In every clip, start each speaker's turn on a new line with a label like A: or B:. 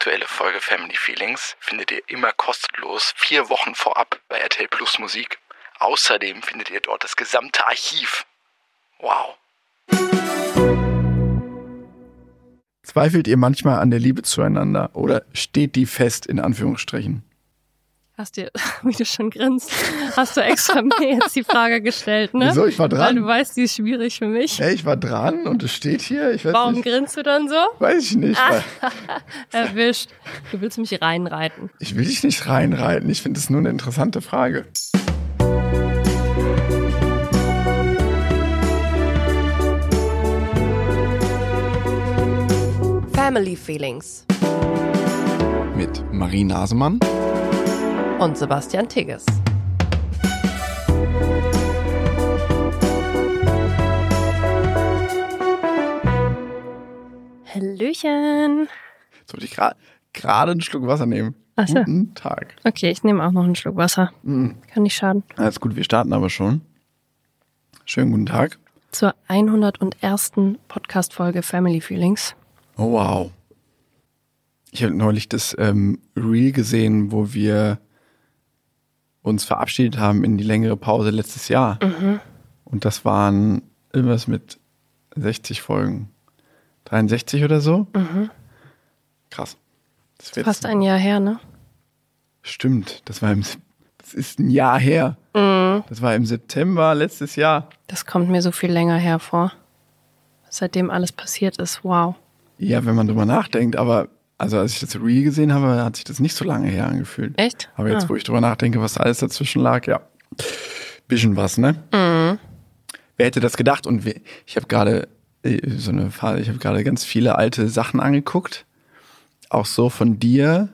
A: aktuelle Folge Family Feelings findet ihr immer kostenlos vier Wochen vorab bei RTL Plus Musik. Außerdem findet ihr dort das gesamte Archiv. Wow.
B: Zweifelt ihr manchmal an der Liebe zueinander oder steht die fest in Anführungsstrichen?
C: Hast dir, wie du schon grinst, hast du extra mir jetzt die Frage gestellt, ne?
B: Wieso? Ich war
C: Weil
B: dran.
C: du weißt, die ist schwierig für mich.
B: Hey, ich war dran und es steht hier. Ich weiß
C: Warum
B: nicht.
C: grinst du dann so?
B: Weiß ich nicht. Weil
C: Erwischt. Du willst mich reinreiten.
B: ich will dich nicht reinreiten. Ich finde es nur eine interessante Frage.
D: Family Feelings
B: Mit Marie Nasemann.
D: Und Sebastian Tigges.
C: Hallöchen.
B: Sollte ich gra- gerade einen Schluck Wasser nehmen?
C: Ach so.
B: Guten Tag.
C: Okay, ich nehme auch noch einen Schluck Wasser.
B: Mhm.
C: Kann nicht schaden.
B: Alles gut, wir starten aber schon. Schönen guten Tag.
C: Zur 101. Podcast-Folge Family Feelings.
B: Oh, wow. Ich habe neulich das ähm, Reel gesehen, wo wir uns verabschiedet haben in die längere Pause letztes Jahr. Und das waren irgendwas mit 60 Folgen. 63 oder so? Krass. Das wird
C: Fast ein Jahr her, ne?
B: Stimmt, das war im, das ist ein Jahr her. Das war im September letztes Jahr.
C: Das kommt mir so viel länger hervor. Seitdem alles passiert ist, wow.
B: Ja, wenn man drüber nachdenkt, aber also als ich das Reel gesehen habe, hat sich das nicht so lange her angefühlt.
C: Echt?
B: Aber jetzt,
C: Ah.
B: wo ich drüber nachdenke, was alles dazwischen lag, ja. Bisschen was, ne?
C: Mhm.
B: Wer hätte das gedacht? Und ich habe gerade äh, so eine Phase, ich habe gerade ganz viele alte Sachen angeguckt. Auch so von dir.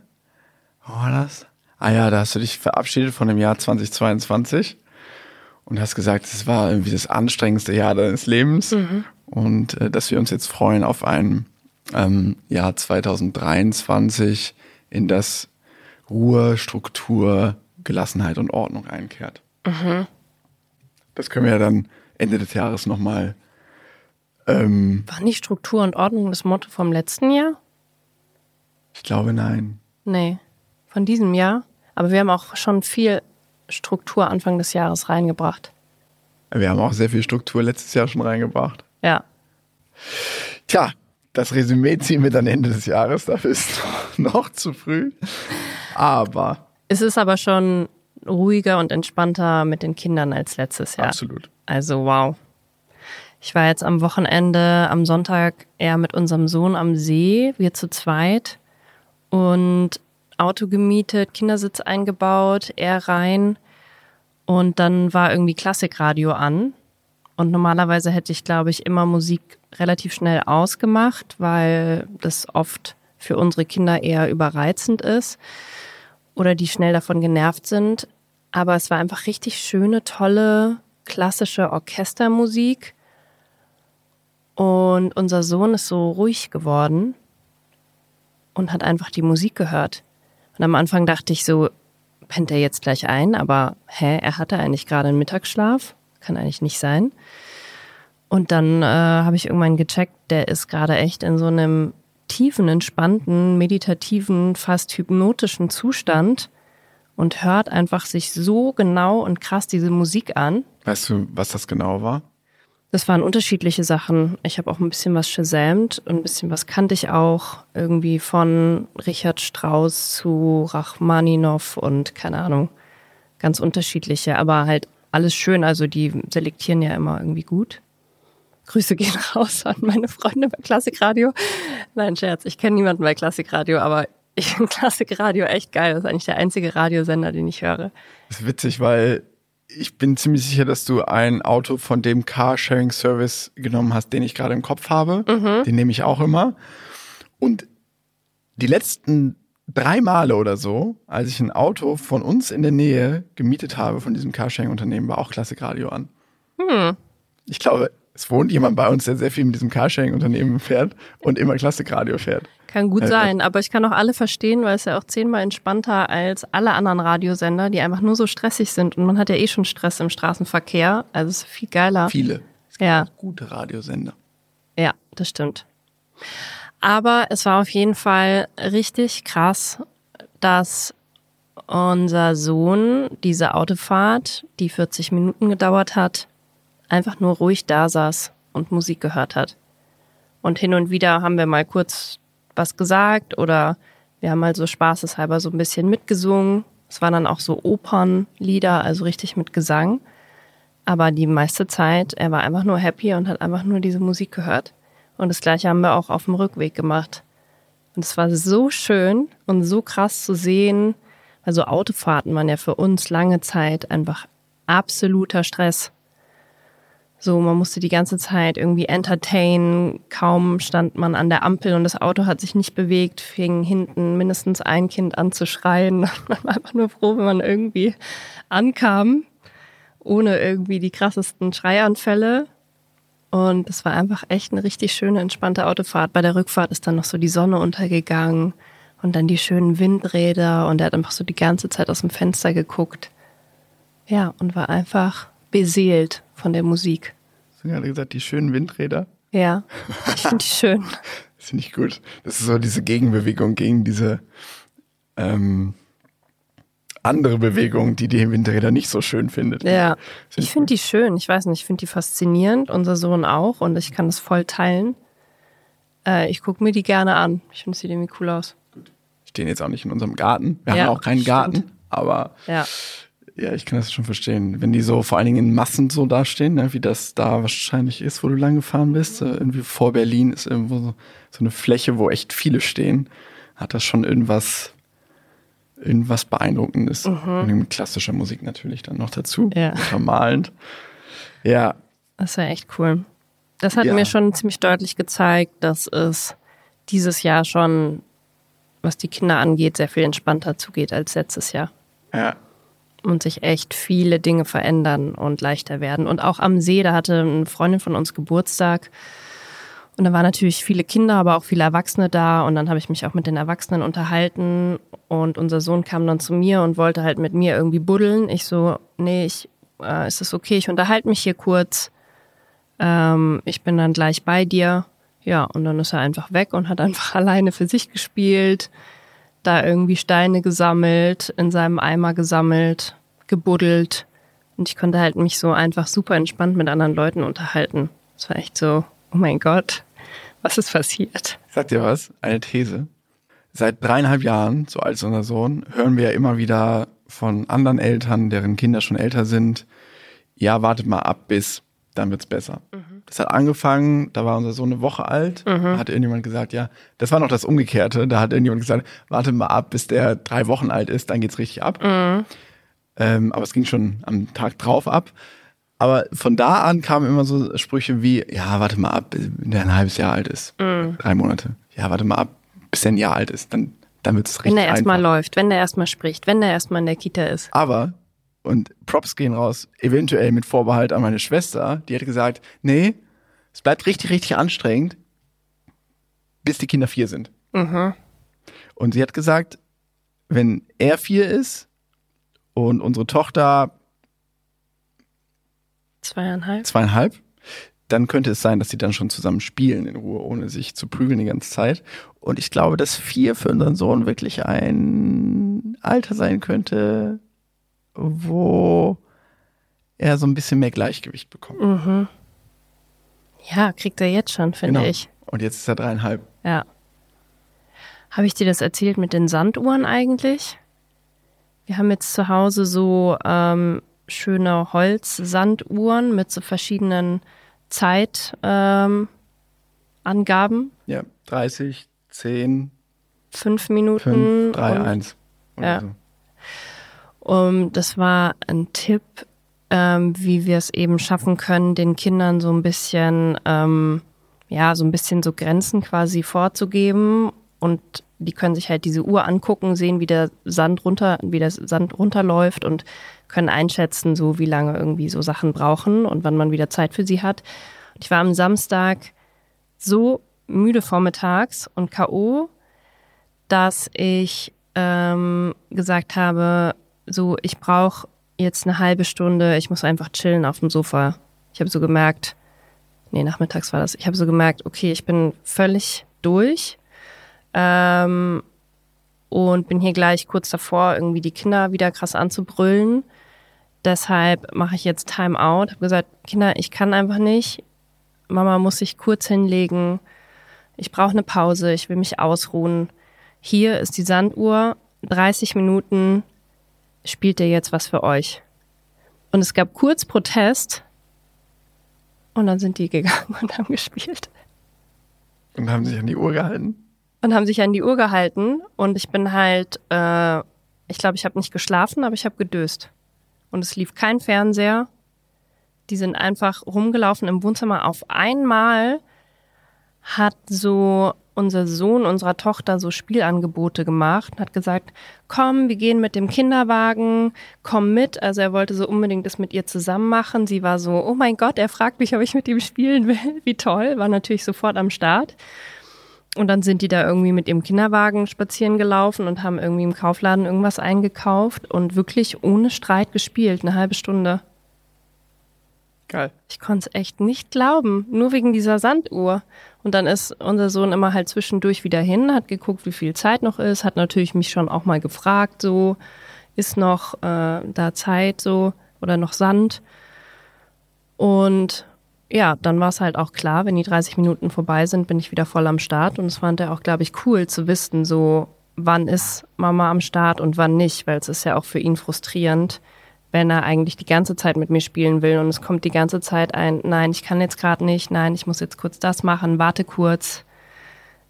B: Wo war das? Ah ja, da hast du dich verabschiedet von dem Jahr 2022 und hast gesagt, es war irgendwie das anstrengendste Jahr deines Lebens und äh, dass wir uns jetzt freuen auf ein ähm, Jahr 2023, in das Ruhe, Struktur, Gelassenheit und Ordnung einkehrt. Das können wir ja dann Ende des Jahres nochmal. Ähm,
C: War nicht Struktur und Ordnung das Motto vom letzten Jahr?
B: ich glaube, nein.
C: Nee, von diesem Jahr. Aber wir haben auch schon viel Struktur Anfang des Jahres reingebracht.
B: Wir haben auch sehr viel Struktur letztes Jahr schon reingebracht.
C: Ja.
B: Tja, das Resümee ziehen wir dann Ende des Jahres. Dafür ist noch, noch zu früh. Aber
C: Es ist aber schon ruhiger und entspannter mit den Kindern als letztes Jahr.
B: absolut.
C: Also wow. Ich war jetzt am Wochenende, am Sonntag eher mit unserem Sohn am See, wir zu zweit. Und Auto gemietet, Kindersitz eingebaut, er rein. Und dann war irgendwie Klassikradio an. Und normalerweise hätte ich, glaube ich, immer Musik relativ schnell ausgemacht, weil das oft für unsere Kinder eher überreizend ist oder die schnell davon genervt sind. Aber es war einfach richtig schöne, tolle, klassische Orchestermusik. Und unser Sohn ist so ruhig geworden und hat einfach die Musik gehört. Und am Anfang dachte ich so, pennt er jetzt gleich ein? Aber hä, er hatte eigentlich gerade einen Mittagsschlaf. Kann eigentlich nicht sein. Und dann äh, habe ich irgendwann gecheckt, der ist gerade echt in so einem tiefen, entspannten, meditativen, fast hypnotischen Zustand und hört einfach sich so genau und krass diese Musik an.
B: Weißt du, was das genau war?
C: Das waren unterschiedliche Sachen. Ich habe auch ein bisschen was gesämt und ein bisschen was kannte ich auch. Irgendwie von Richard Strauss zu Rachmaninow und keine Ahnung. Ganz unterschiedliche, aber halt alles schön. Also die selektieren ja immer irgendwie gut. Grüße gehen raus an meine Freunde bei Klassikradio. Nein, Scherz, ich kenne niemanden bei Klassikradio, aber ich finde Klassikradio echt geil. Das ist eigentlich der einzige Radiosender, den ich höre.
B: Das ist witzig, weil ich bin ziemlich sicher, dass du ein Auto von dem Carsharing-Service genommen hast, den ich gerade im Kopf habe. Den nehme ich auch immer. Und die letzten drei Male oder so, als ich ein Auto von uns in der Nähe gemietet habe, von diesem Carsharing-Unternehmen, war auch Klassikradio an. Ich glaube, es wohnt jemand bei uns, der sehr viel mit diesem Carsharing-Unternehmen fährt und immer Klassikradio fährt.
C: Kann gut
B: Äh,
C: sein, aber ich kann auch alle verstehen, weil es ja auch zehnmal entspannter als alle anderen Radiosender, die einfach nur so stressig sind. Und man hat ja eh schon Stress im Straßenverkehr. Also es ist viel geiler.
B: Viele.
C: Ja,
B: Gute Radiosender.
C: ja, das stimmt. Aber es war auf jeden Fall richtig krass, dass unser Sohn diese Autofahrt, die 40 Minuten gedauert hat, einfach nur ruhig da saß und Musik gehört hat. Und hin und wieder haben wir mal kurz was gesagt oder wir haben mal so spaßeshalber so ein bisschen mitgesungen. Es waren dann auch so Opernlieder, also richtig mit Gesang. Aber die meiste Zeit, er war einfach nur happy und hat einfach nur diese Musik gehört. Und das gleiche haben wir auch auf dem Rückweg gemacht. Und es war so schön und so krass zu sehen. Also Autofahrten waren ja für uns lange Zeit einfach absoluter Stress. So, man musste die ganze Zeit irgendwie entertainen. Kaum stand man an der Ampel und das Auto hat sich nicht bewegt, fing hinten mindestens ein Kind an zu schreien. Man war einfach nur froh, wenn man irgendwie ankam, ohne irgendwie die krassesten Schreianfälle. Und es war einfach echt eine richtig schöne, entspannte Autofahrt. Bei der Rückfahrt ist dann noch so die Sonne untergegangen und dann die schönen Windräder und er hat einfach so die ganze Zeit aus dem Fenster geguckt. Ja, und war einfach beseelt von der Musik.
B: Hast du gerade gesagt, die schönen Windräder?
C: Ja, ich finde die schön.
B: Das finde ich gut. Das ist so diese Gegenbewegung gegen diese ähm, andere Bewegung, die die Windräder nicht so schön findet.
C: Ja,
B: Find
C: ich finde die schön. Ich weiß nicht, ich finde die faszinierend. Unser Sohn auch und ich kann das voll teilen. Äh, ich gucke mir die gerne an. Ich finde, es sieht irgendwie cool aus.
B: Stehen jetzt auch nicht in unserem Garten. Wir
C: Ja,
B: haben auch keinen
C: stimmt.
B: Garten, aber
C: Ja,
B: ja, ich kann das schon verstehen. Wenn die so vor allen Dingen in Massen so dastehen, ne, wie das da wahrscheinlich ist, wo du lang gefahren bist, äh, irgendwie vor Berlin ist irgendwo so, so eine Fläche, wo echt viele stehen, hat das schon irgendwas, irgendwas Beeindruckendes. Und mit klassischer Musik natürlich dann noch dazu,
C: Mhm. Ja.
B: untermalend. Ja,
C: das war echt cool. Das hat
B: Ja.
C: mir schon ziemlich deutlich gezeigt, dass es dieses Jahr schon, was die Kinder angeht, sehr viel entspannter zugeht als letztes Jahr.
B: ja,
C: und sich echt viele Dinge verändern und leichter werden. Und auch am See, da hatte eine Freundin von uns Geburtstag. Und da waren natürlich viele Kinder, aber auch viele Erwachsene da. Und dann habe ich mich auch mit den Erwachsenen unterhalten. Und unser Sohn kam dann zu mir und wollte halt mit mir irgendwie buddeln. Ich so, nee, ich, äh, ist es okay, ich unterhalte mich hier kurz. Ähm, ich bin dann gleich bei dir. Ja, und dann ist er einfach weg und hat einfach alleine für sich gespielt da irgendwie Steine gesammelt, in seinem Eimer gesammelt, gebuddelt. Und ich konnte halt mich so einfach super entspannt mit anderen Leuten unterhalten. Es war echt so, oh mein Gott, was ist passiert?
B: Ich sag dir was, eine These. Seit dreieinhalb Jahren, so als unser Sohn, hören wir ja immer wieder von anderen Eltern, deren Kinder schon älter sind, ja, wartet mal ab bis, dann wird's besser. Das hat angefangen, da war unser Sohn eine Woche alt, da hat irgendjemand gesagt, ja, das war noch das Umgekehrte, da hat irgendjemand gesagt, wartet mal ab, bis der drei Wochen alt ist, dann geht's richtig ab. Ähm, aber es ging schon am Tag drauf ab. Aber von da an kamen immer so Sprüche wie, ja, warte mal ab, wenn der ein halbes Jahr alt ist. Drei Monate. Ja, warte mal ab, bis er ein Jahr alt ist. Dann, dann wird es richtig
C: Wenn der erstmal läuft, wenn der erstmal spricht, wenn der erstmal in der Kita ist.
B: Aber, und Props gehen raus, eventuell mit Vorbehalt an meine Schwester, die hat gesagt, nee, es bleibt richtig, richtig anstrengend, bis die Kinder vier sind. Und sie hat gesagt, wenn er vier ist und unsere Tochter
C: Zweieinhalb.
B: zweieinhalb, dann könnte es sein, dass sie dann schon zusammen spielen in Ruhe, ohne sich zu prügeln die ganze Zeit. Und ich glaube, dass vier für unseren Sohn wirklich ein Alter sein könnte, wo er so ein bisschen mehr Gleichgewicht bekommt.
C: Ja, kriegt er jetzt schon, finde
B: Genau.
C: ich.
B: Und jetzt ist er dreieinhalb.
C: Ja. Habe ich dir das erzählt mit den Sanduhren eigentlich? Wir haben jetzt zu Hause so ähm, schöne Holzsanduhren mit so verschiedenen Zeitangaben. Ähm.
B: Ja, 30, 10,
C: Fünf Minuten.
B: 5, 3,
C: und,
B: 1.
C: Ja. Um, das war ein Tipp, ähm, wie wir es eben schaffen können, den Kindern so ein bisschen, ähm, ja, so ein bisschen so Grenzen quasi vorzugeben und die können sich halt diese Uhr angucken, sehen, wie der Sand runter, wie der Sand runterläuft und können einschätzen, so wie lange irgendwie so Sachen brauchen und wann man wieder Zeit für sie hat. Und ich war am Samstag so müde vormittags und K.O., dass ich ähm, gesagt habe, so, ich brauche jetzt eine halbe Stunde, ich muss einfach chillen auf dem Sofa. Ich habe so gemerkt, nee, nachmittags war das, ich habe so gemerkt, okay, ich bin völlig durch. Ähm, und bin hier gleich kurz davor, irgendwie die Kinder wieder krass anzubrüllen. Deshalb mache ich jetzt Timeout. Habe gesagt, Kinder, ich kann einfach nicht. Mama muss sich kurz hinlegen. Ich brauche eine Pause. Ich will mich ausruhen. Hier ist die Sanduhr. 30 Minuten spielt ihr jetzt was für euch. Und es gab kurz Protest. Und dann sind die gegangen und haben gespielt.
B: Und haben sich an die Uhr gehalten.
C: Und haben sich an die Uhr gehalten. Und ich bin halt, äh, ich glaube, ich habe nicht geschlafen, aber ich habe gedöst. Und es lief kein Fernseher. Die sind einfach rumgelaufen im Wohnzimmer. Auf einmal hat so unser Sohn unserer Tochter so Spielangebote gemacht und hat gesagt, komm, wir gehen mit dem Kinderwagen, komm mit. Also er wollte so unbedingt das mit ihr zusammen machen. Sie war so, oh mein Gott, er fragt mich, ob ich mit ihm spielen will. Wie toll, war natürlich sofort am Start. Und dann sind die da irgendwie mit ihrem Kinderwagen spazieren gelaufen und haben irgendwie im Kaufladen irgendwas eingekauft und wirklich ohne Streit gespielt, eine halbe Stunde.
B: Geil.
C: Ich konnte es echt nicht glauben, nur wegen dieser Sanduhr. Und dann ist unser Sohn immer halt zwischendurch wieder hin, hat geguckt, wie viel Zeit noch ist, hat natürlich mich schon auch mal gefragt, so ist noch äh, da Zeit so oder noch Sand. Und ja, dann war es halt auch klar, wenn die 30 Minuten vorbei sind, bin ich wieder voll am Start. Und es fand er auch, glaube ich, cool zu wissen, so wann ist Mama am Start und wann nicht, weil es ist ja auch für ihn frustrierend, wenn er eigentlich die ganze Zeit mit mir spielen will und es kommt die ganze Zeit ein, nein, ich kann jetzt gerade nicht, nein, ich muss jetzt kurz das machen, warte kurz.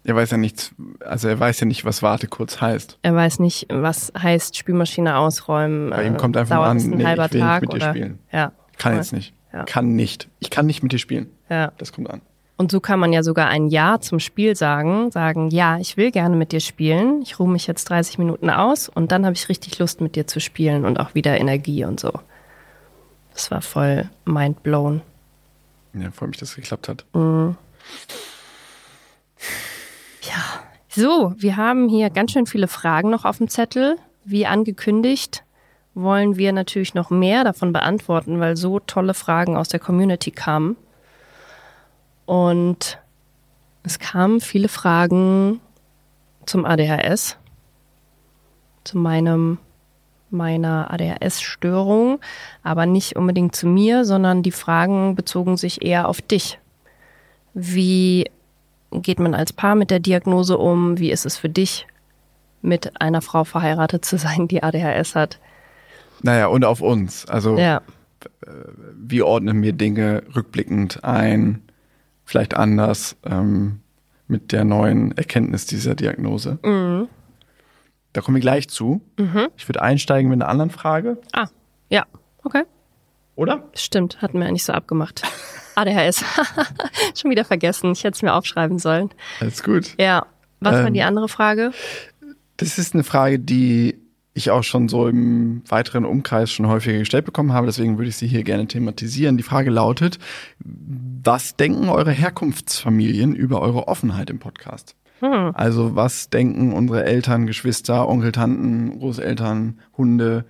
B: Er weiß ja nichts, also er weiß ja nicht, was Warte kurz heißt.
C: Er weiß nicht, was heißt Spülmaschine ausräumen.
B: Bei ihm
C: äh,
B: kommt einfach
C: dauert
B: an,
C: ein
B: nee,
C: halber
B: ich will
C: Tag
B: nicht mit dir
C: oder,
B: spielen.
C: Ja.
B: Kann jetzt nicht.
C: Ja.
B: Kann nicht. Ich kann nicht mit dir spielen.
C: Ja.
B: Das kommt an.
C: Und so kann man ja sogar ein Ja zum Spiel sagen, sagen, ja, ich will gerne mit dir spielen. Ich ruhe mich jetzt 30 Minuten aus und dann habe ich richtig Lust mit dir zu spielen und auch wieder Energie und so. Das war voll mind blown.
B: Ja, freue mich, dass es geklappt hat.
C: Ja. So, wir haben hier ganz schön viele Fragen noch auf dem Zettel. Wie angekündigt, wollen wir natürlich noch mehr davon beantworten, weil so tolle Fragen aus der Community kamen. Und es kamen viele Fragen zum ADHS, zu meinem meiner ADHS-Störung, aber nicht unbedingt zu mir, sondern die Fragen bezogen sich eher auf dich. Wie geht man als Paar mit der Diagnose um? Wie ist es für dich, mit einer Frau verheiratet zu sein, die ADHS hat?
B: Naja, und auf uns. Also,
C: Ja,
B: wie ordnen wir Dinge rückblickend ein? Vielleicht anders ähm, mit der neuen Erkenntnis dieser Diagnose.
C: Mhm.
B: Da kommen wir gleich zu. Ich würde einsteigen mit einer anderen Frage,
C: ah, ja, okay.
B: oder?
C: Stimmt, hatten wir ja nicht so abgemacht. ADHS. Schon wieder vergessen. Ich hätte es mir aufschreiben sollen.
B: Alles gut.
C: Ja. Was war
B: Ähm,
C: die andere Frage?
B: Das ist eine Frage, die ich auch schon so im weiteren Umkreis schon häufiger gestellt bekommen habe. Deswegen würde ich sie hier gerne thematisieren. Die Frage lautet, was denken eure Herkunftsfamilien über eure Offenheit im Podcast? Also was denken unsere Eltern, Geschwister, Onkel, Tanten, Großeltern, Hunde?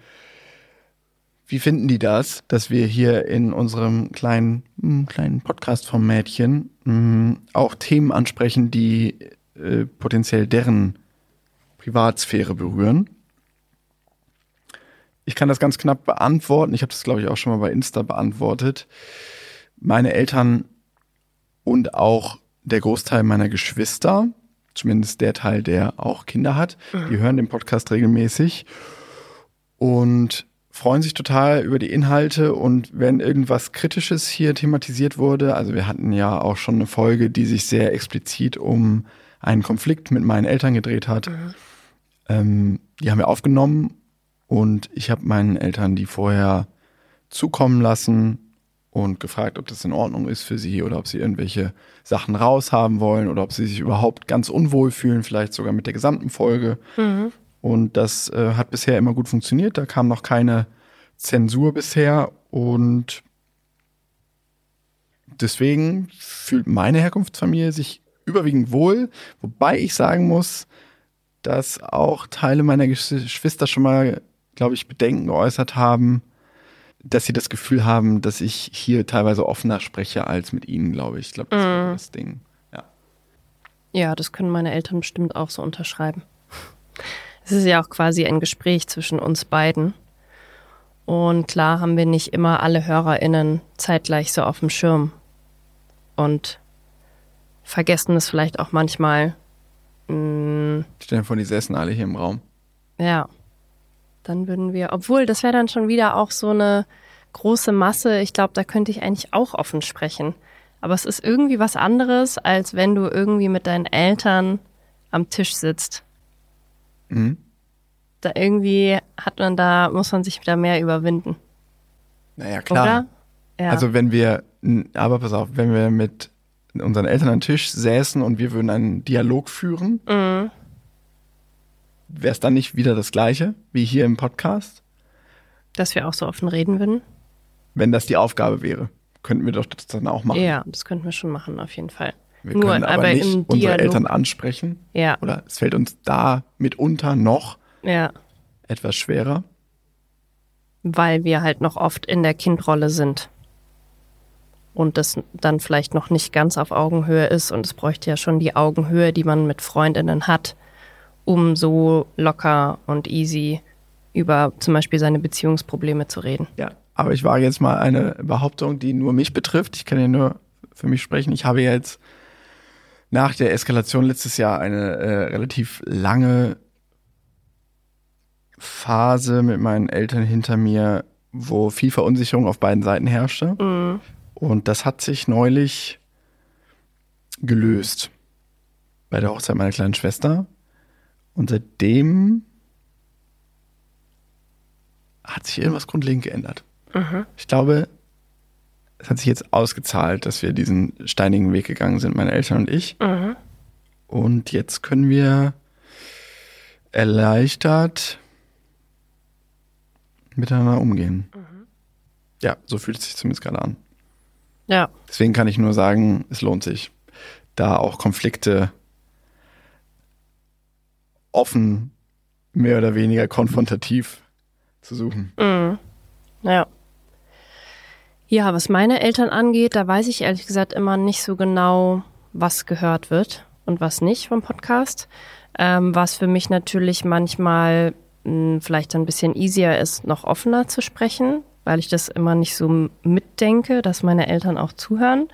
B: Wie finden die das, dass wir hier in unserem kleinen, hm, kleinen Podcast vom Mädchen hm, auch Themen ansprechen, die äh, potenziell deren Privatsphäre berühren? Ich kann das ganz knapp beantworten. Ich habe das, glaube ich, auch schon mal bei Insta beantwortet. Meine Eltern und auch der Großteil meiner Geschwister, zumindest der Teil, der auch Kinder hat, die hören den Podcast regelmäßig und freuen sich total über die Inhalte und wenn irgendwas Kritisches hier thematisiert wurde, also wir hatten ja auch schon eine Folge, die sich sehr explizit um einen Konflikt mit meinen Eltern gedreht hat, ähm, die haben wir aufgenommen und ich habe meinen Eltern die vorher zukommen lassen und gefragt, ob das in Ordnung ist für sie oder ob sie irgendwelche Sachen raushaben wollen oder ob sie sich überhaupt ganz unwohl fühlen, vielleicht sogar mit der gesamten Folge. Und das äh, hat bisher immer gut funktioniert. Da kam noch keine Zensur bisher und deswegen fühlt meine Herkunftsfamilie sich überwiegend wohl, wobei ich sagen muss, dass auch Teile meiner Gesch- Geschwister schon mal, glaube ich, Bedenken geäußert haben, dass sie das Gefühl haben, dass ich hier teilweise offener spreche als mit ihnen, glaube ich. Ich glaube, das ist das Ding. Ja.
C: Ja, das können meine Eltern bestimmt auch so unterschreiben. Es ist ja auch quasi ein Gespräch zwischen uns beiden. Und klar haben wir nicht immer alle HörerInnen zeitgleich so auf dem Schirm. Und vergessen es vielleicht auch manchmal. Mm,
B: Stell dir vor, die säßen alle hier im Raum.
C: ja. Dann würden wir, obwohl, das wäre dann schon wieder auch so eine große Masse. Ich glaube, da könnte ich eigentlich auch offen sprechen. Aber es ist irgendwie was anderes, als wenn du irgendwie mit deinen Eltern am Tisch sitzt.
B: Mhm.
C: Da irgendwie hat man da, muss man sich wieder mehr überwinden.
B: Naja, klar.
C: Oder? Ja.
B: Also wenn wir, aber pass auf, wenn wir mit unseren Eltern am Tisch säßen und wir würden einen Dialog führen,
C: Mhm.
B: Wäre es dann nicht wieder das gleiche wie hier im Podcast?
C: Dass wir auch so offen reden würden.
B: Wenn das die Aufgabe wäre, könnten wir doch das dann auch machen.
C: Ja, das könnten wir schon machen, auf jeden Fall.
B: Wir
C: Nur,
B: können aber,
C: aber
B: nicht unsere
C: Dialog-
B: Eltern ansprechen.
C: Ja,
B: Oder es fällt uns da mitunter noch
C: ja.
B: etwas schwerer.
C: Weil wir halt noch oft in der Kindrolle sind. Und das dann vielleicht noch nicht ganz auf Augenhöhe ist. Und es bräuchte ja schon die Augenhöhe, die man mit Freundinnen hat, um so locker und easy über zum Beispiel seine Beziehungsprobleme zu reden.
B: Ja. Aber ich wage jetzt mal eine Behauptung, die nur mich betrifft. Ich kann ja nur für mich sprechen. Ich habe jetzt nach der Eskalation letztes Jahr eine äh, relativ lange Phase mit meinen Eltern hinter mir, wo viel Verunsicherung auf beiden Seiten herrschte.
C: Mhm.
B: Und das hat sich neulich gelöst bei der Hochzeit meiner kleinen Schwester. Und seitdem hat sich irgendwas grundlegend geändert. Ich glaube, es hat sich jetzt ausgezahlt, dass wir diesen steinigen Weg gegangen sind, meine Eltern und ich.
C: Mhm.
B: Und jetzt können wir erleichtert miteinander umgehen. Ja, so fühlt es sich zumindest gerade an.
C: Ja,
B: Deswegen kann ich nur sagen, es lohnt sich, da auch Konflikte offen, mehr oder weniger konfrontativ zu suchen.
C: Mhm. Ja. Ja, was meine Eltern angeht, da weiß ich ehrlich gesagt immer nicht so genau, was gehört wird und was nicht vom Podcast. Ähm, was für mich natürlich manchmal mh, vielleicht ein bisschen easier ist, noch offener zu sprechen, weil ich das immer nicht so mitdenke, dass meine Eltern auch zuhören.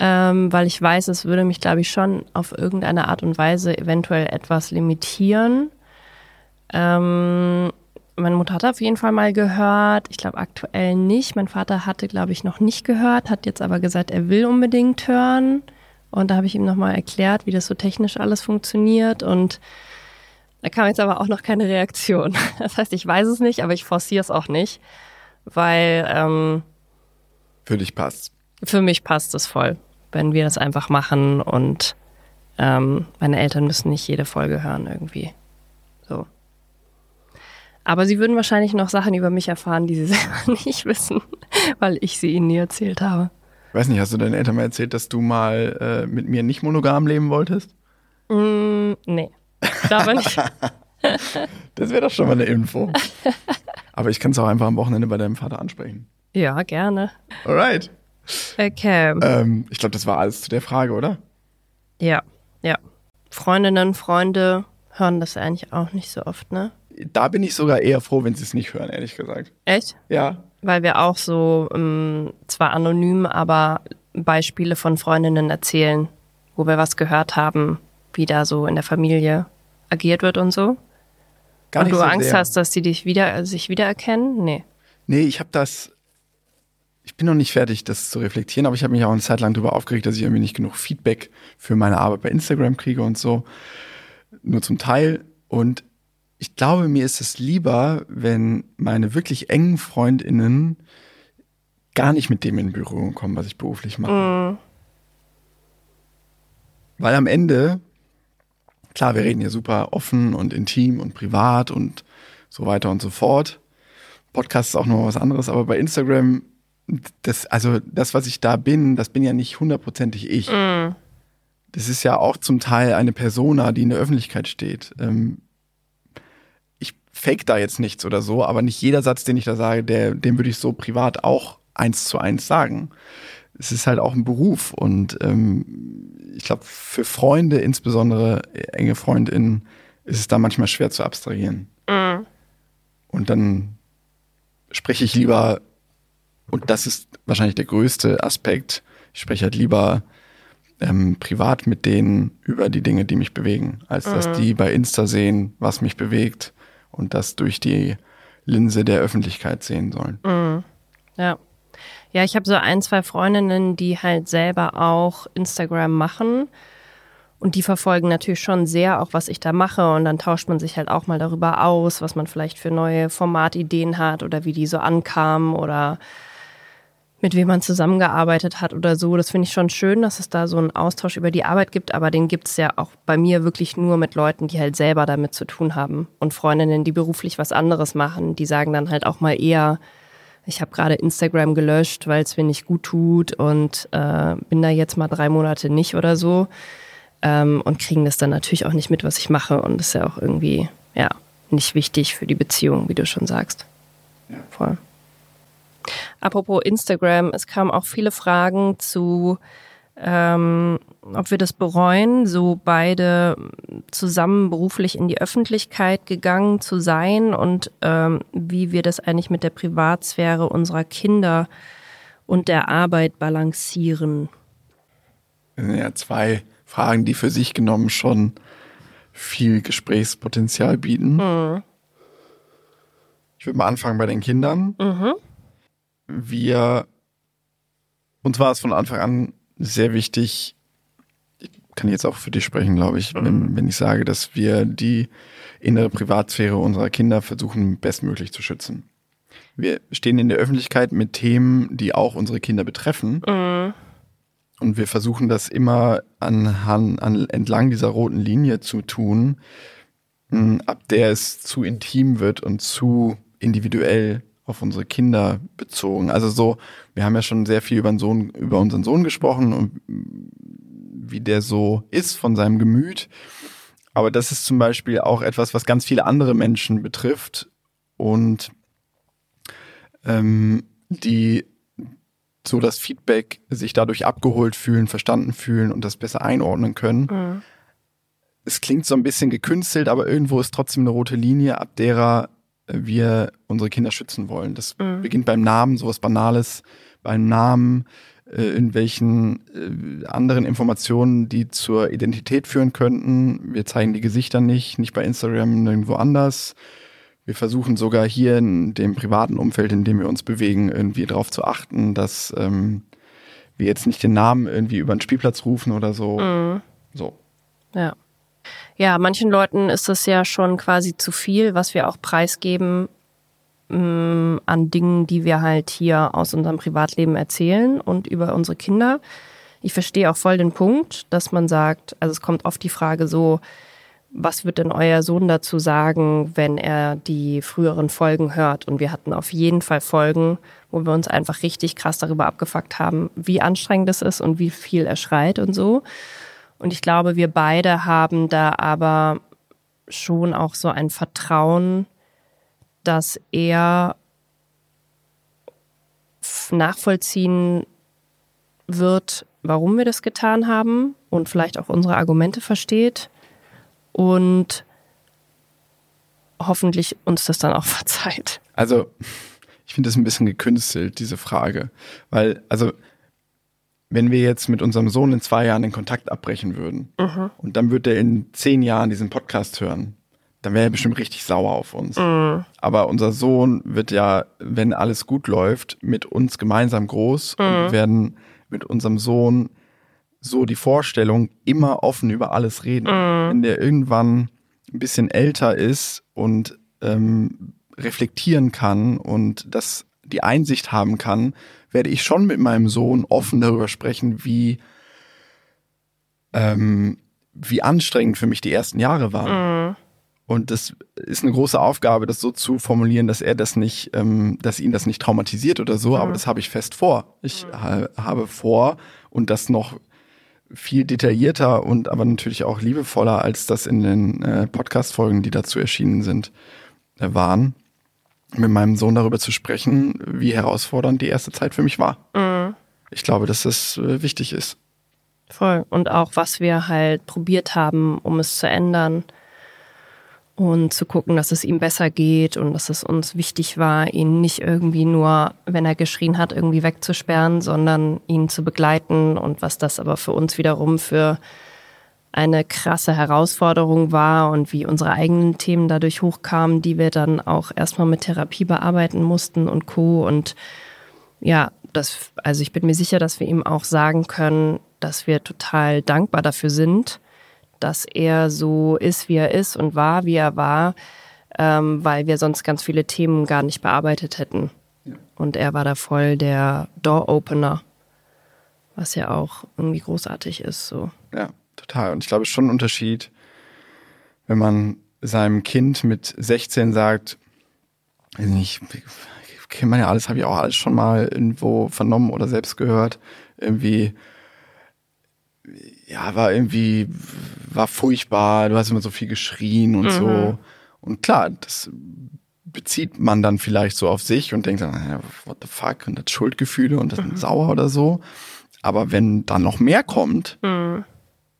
C: Ähm, weil ich weiß, es würde mich, glaube ich, schon auf irgendeine Art und Weise eventuell etwas limitieren. Ähm, meine Mutter hat auf jeden Fall mal gehört. Ich glaube aktuell nicht. Mein Vater hatte, glaube ich, noch nicht gehört, hat jetzt aber gesagt, er will unbedingt hören. Und da habe ich ihm nochmal erklärt, wie das so technisch alles funktioniert. Und da kam jetzt aber auch noch keine Reaktion. Das heißt, ich weiß es nicht, aber ich forciere es auch nicht, weil ähm,
B: Für dich passt.
C: für mich passt es voll, wenn wir das einfach machen und ähm, meine Eltern müssen nicht jede Folge hören irgendwie. So. Aber sie würden wahrscheinlich noch Sachen über mich erfahren, die sie selber nicht wissen, weil ich sie ihnen nie erzählt habe.
B: Ich weiß nicht, hast du deinen Eltern mal erzählt, dass du mal äh, mit mir nicht monogam leben wolltest?
C: Mm, nee, glaube nicht.
B: Das wäre doch schon mal eine Info. Aber ich kann es auch einfach am Wochenende bei deinem Vater ansprechen.
C: ja, gerne.
B: Alright.
C: Okay.
B: Ähm, ich glaube, das war alles zu der Frage, oder?
C: Ja, ja. Freundinnen, Freunde hören das eigentlich auch nicht so oft, ne?
B: Da bin ich sogar eher froh, wenn sie es nicht hören, ehrlich gesagt.
C: Echt?
B: Ja.
C: weil wir auch so ähm, zwar anonym, aber Beispiele von Freundinnen erzählen, wo wir was gehört haben, wie da so in der Familie agiert wird und so.
B: Gar
C: und du
B: so
C: Angst
B: sehr.
C: hast, dass die dich wieder, sich wiedererkennen? Nee.
B: Nee, ich habe das. Ich bin noch nicht fertig, das zu reflektieren, aber ich habe mich auch eine Zeit lang darüber aufgeregt, dass ich irgendwie nicht genug Feedback für meine Arbeit bei Instagram kriege und so. Nur zum Teil. Und ich glaube, mir ist es lieber, wenn meine wirklich engen FreundInnen gar nicht mit dem in Berührung kommen, was ich beruflich mache.
C: Mhm.
B: Weil am Ende, klar, wir reden hier super offen und intim und privat und so weiter und so fort. Podcast ist auch noch was anderes, aber bei Instagram, das, also das, was ich da bin, das bin ja nicht hundertprozentig ich.
C: Mhm.
B: Das ist ja auch zum Teil eine Persona, die in der Öffentlichkeit steht. Ähm, ich fake da jetzt nichts oder so, aber nicht jeder Satz, den ich da sage, der, den würde ich so privat auch eins zu eins sagen. es ist halt auch ein Beruf und ähm, ich glaube, für Freunde, insbesondere enge Freundinnen, ist es da manchmal schwer zu abstrahieren. Mhm. Und dann spreche ich lieber, und das ist wahrscheinlich der größte Aspekt, ich spreche halt lieber ähm, privat mit denen über die Dinge, die mich bewegen, als mhm. dass die bei Insta sehen, was mich bewegt und das durch die Linse der Öffentlichkeit sehen sollen.
C: Mhm. Ja. Ja, ich habe so ein, zwei Freundinnen, die halt selber auch Instagram machen. Und die verfolgen natürlich schon sehr auch, was ich da mache. Und dann tauscht man sich halt auch mal darüber aus, was man vielleicht für neue Formatideen hat oder wie die so ankamen oder mit wem man zusammengearbeitet hat oder so. Das finde ich schon schön, dass es da so einen Austausch über die Arbeit gibt, aber den gibt es ja auch bei mir wirklich nur mit Leuten, die halt selber damit zu tun haben. Und Freundinnen, die beruflich was anderes machen, die sagen dann halt auch mal eher, ich habe gerade Instagram gelöscht, weil es mir nicht gut tut und äh, bin da jetzt mal drei Monate nicht oder so. Ähm, und kriegen das dann natürlich auch nicht mit, was ich mache. Und das ist ja auch irgendwie, ja, nicht wichtig für die Beziehung, wie du schon sagst. Ja. Voll. Apropos Instagram, es kamen auch viele Fragen zu, ähm, ob wir das bereuen, so beide zusammen beruflich in die Öffentlichkeit gegangen zu sein und ähm, wie wir das eigentlich mit der Privatsphäre unserer Kinder und der Arbeit balancieren.
B: Ja, zwei Fragen, die für sich genommen schon viel Gesprächspotenzial bieten. Mhm. Ich würde mal anfangen bei den Kindern. Mhm wir, uns war es von Anfang an sehr wichtig, ich kann jetzt auch für dich sprechen, glaube ich, wenn, mhm. wenn ich sage, dass wir die innere Privatsphäre unserer Kinder versuchen, bestmöglich zu schützen. Wir stehen in der Öffentlichkeit mit Themen, die auch unsere Kinder betreffen. Mhm. Und wir versuchen das immer anhand, an, entlang dieser roten Linie zu tun, ab der es zu intim wird und zu individuell auf unsere Kinder bezogen. Also so, wir haben ja schon sehr viel über, Sohn, über unseren Sohn gesprochen und wie der so ist von seinem Gemüt. Aber das ist zum Beispiel auch etwas, was ganz viele andere Menschen betrifft und ähm, die so das Feedback sich dadurch abgeholt fühlen, verstanden fühlen und das besser einordnen können. Mhm. Es klingt so ein bisschen gekünstelt, aber irgendwo ist trotzdem eine rote Linie, ab derer wir unsere Kinder schützen wollen. Das mhm. beginnt beim Namen, sowas Banales, beim Namen, äh, in welchen äh, anderen Informationen, die zur Identität führen könnten. Wir zeigen die Gesichter nicht, nicht bei Instagram, nirgendwo anders. Wir versuchen sogar hier in dem privaten Umfeld, in dem wir uns bewegen, irgendwie darauf zu achten, dass ähm, wir jetzt nicht den Namen irgendwie über den Spielplatz rufen oder so. Mhm. So.
C: Ja. Ja, manchen Leuten ist das ja schon quasi zu viel, was wir auch preisgeben mh, mm, an Dingen, die wir halt hier aus unserem Privatleben erzählen und über unsere Kinder. Ich verstehe auch voll den Punkt, dass man sagt, also es kommt oft die Frage so, was wird denn euer Sohn dazu sagen, wenn er die früheren Folgen hört? Und wir hatten auf jeden Fall Folgen, wo wir uns einfach richtig krass darüber abgefuckt haben, wie anstrengend es ist und wie viel er schreit und so. Und ich glaube, wir beide haben da aber schon auch so ein Vertrauen, dass er nachvollziehen wird, warum wir das getan haben und vielleicht auch unsere Argumente versteht und hoffentlich uns das dann auch verzeiht.
B: Also, ich finde das ein bisschen gekünstelt, diese Frage, weil, also wenn wir jetzt mit unserem Sohn in zwei Jahren den Kontakt abbrechen würden mhm. und dann wird er in zehn Jahren diesen Podcast hören, dann wäre er bestimmt richtig sauer auf uns. Mhm. Aber unser Sohn wird ja, wenn alles gut läuft, mit uns gemeinsam groß mhm. und wir werden mit unserem Sohn so die Vorstellung immer offen über alles reden. Mhm. Wenn der irgendwann ein bisschen älter ist und ähm, reflektieren kann und das die Einsicht haben kann, werde ich schon mit meinem Sohn offen darüber sprechen, wie, ähm, wie anstrengend für mich die ersten Jahre waren. Mhm. Und das ist eine große Aufgabe, das so zu formulieren, dass er das nicht, ähm, dass ihn das nicht traumatisiert oder so, mhm. aber das habe ich fest vor. Ich mhm. ha habe vor und das noch viel detaillierter und aber natürlich auch liebevoller, als das in den äh, Podcast-Folgen, die dazu erschienen sind, äh, waren mit meinem Sohn darüber zu sprechen, wie herausfordernd die erste Zeit für mich war. Mhm. ich glaube, dass das äh, wichtig ist.
C: Voll. Und auch, was wir halt probiert haben, um es zu ändern und zu gucken, dass es ihm besser geht und dass es uns wichtig war, ihn nicht irgendwie nur, wenn er geschrien hat, irgendwie wegzusperren, sondern ihn zu begleiten und was das aber für uns wiederum für eine krasse Herausforderung war und wie unsere eigenen Themen dadurch hochkamen, die wir dann auch erstmal mit Therapie bearbeiten mussten und Co. Und ja, das, also ich bin mir sicher, dass wir ihm auch sagen können, dass wir total dankbar dafür sind, dass er so ist, wie er ist und war, wie er war, ähm, weil wir sonst ganz viele Themen gar nicht bearbeitet hätten. Ja. Und er war da voll der Door-Opener, was ja auch irgendwie großartig ist. So.
B: Ja, total. Und ich glaube, es ist schon ein Unterschied, wenn man seinem Kind mit 16 sagt, weiß nicht, kennt man ja alles, habe ich auch alles schon mal irgendwo vernommen oder selbst gehört, irgendwie ja, war irgendwie, war furchtbar, du hast immer so viel geschrien und mhm. so. Und klar, das bezieht man dann vielleicht so auf sich und denkt dann, what the fuck, und das Schuldgefühle und das mhm. sauer oder so. Aber wenn dann noch mehr kommt, mhm.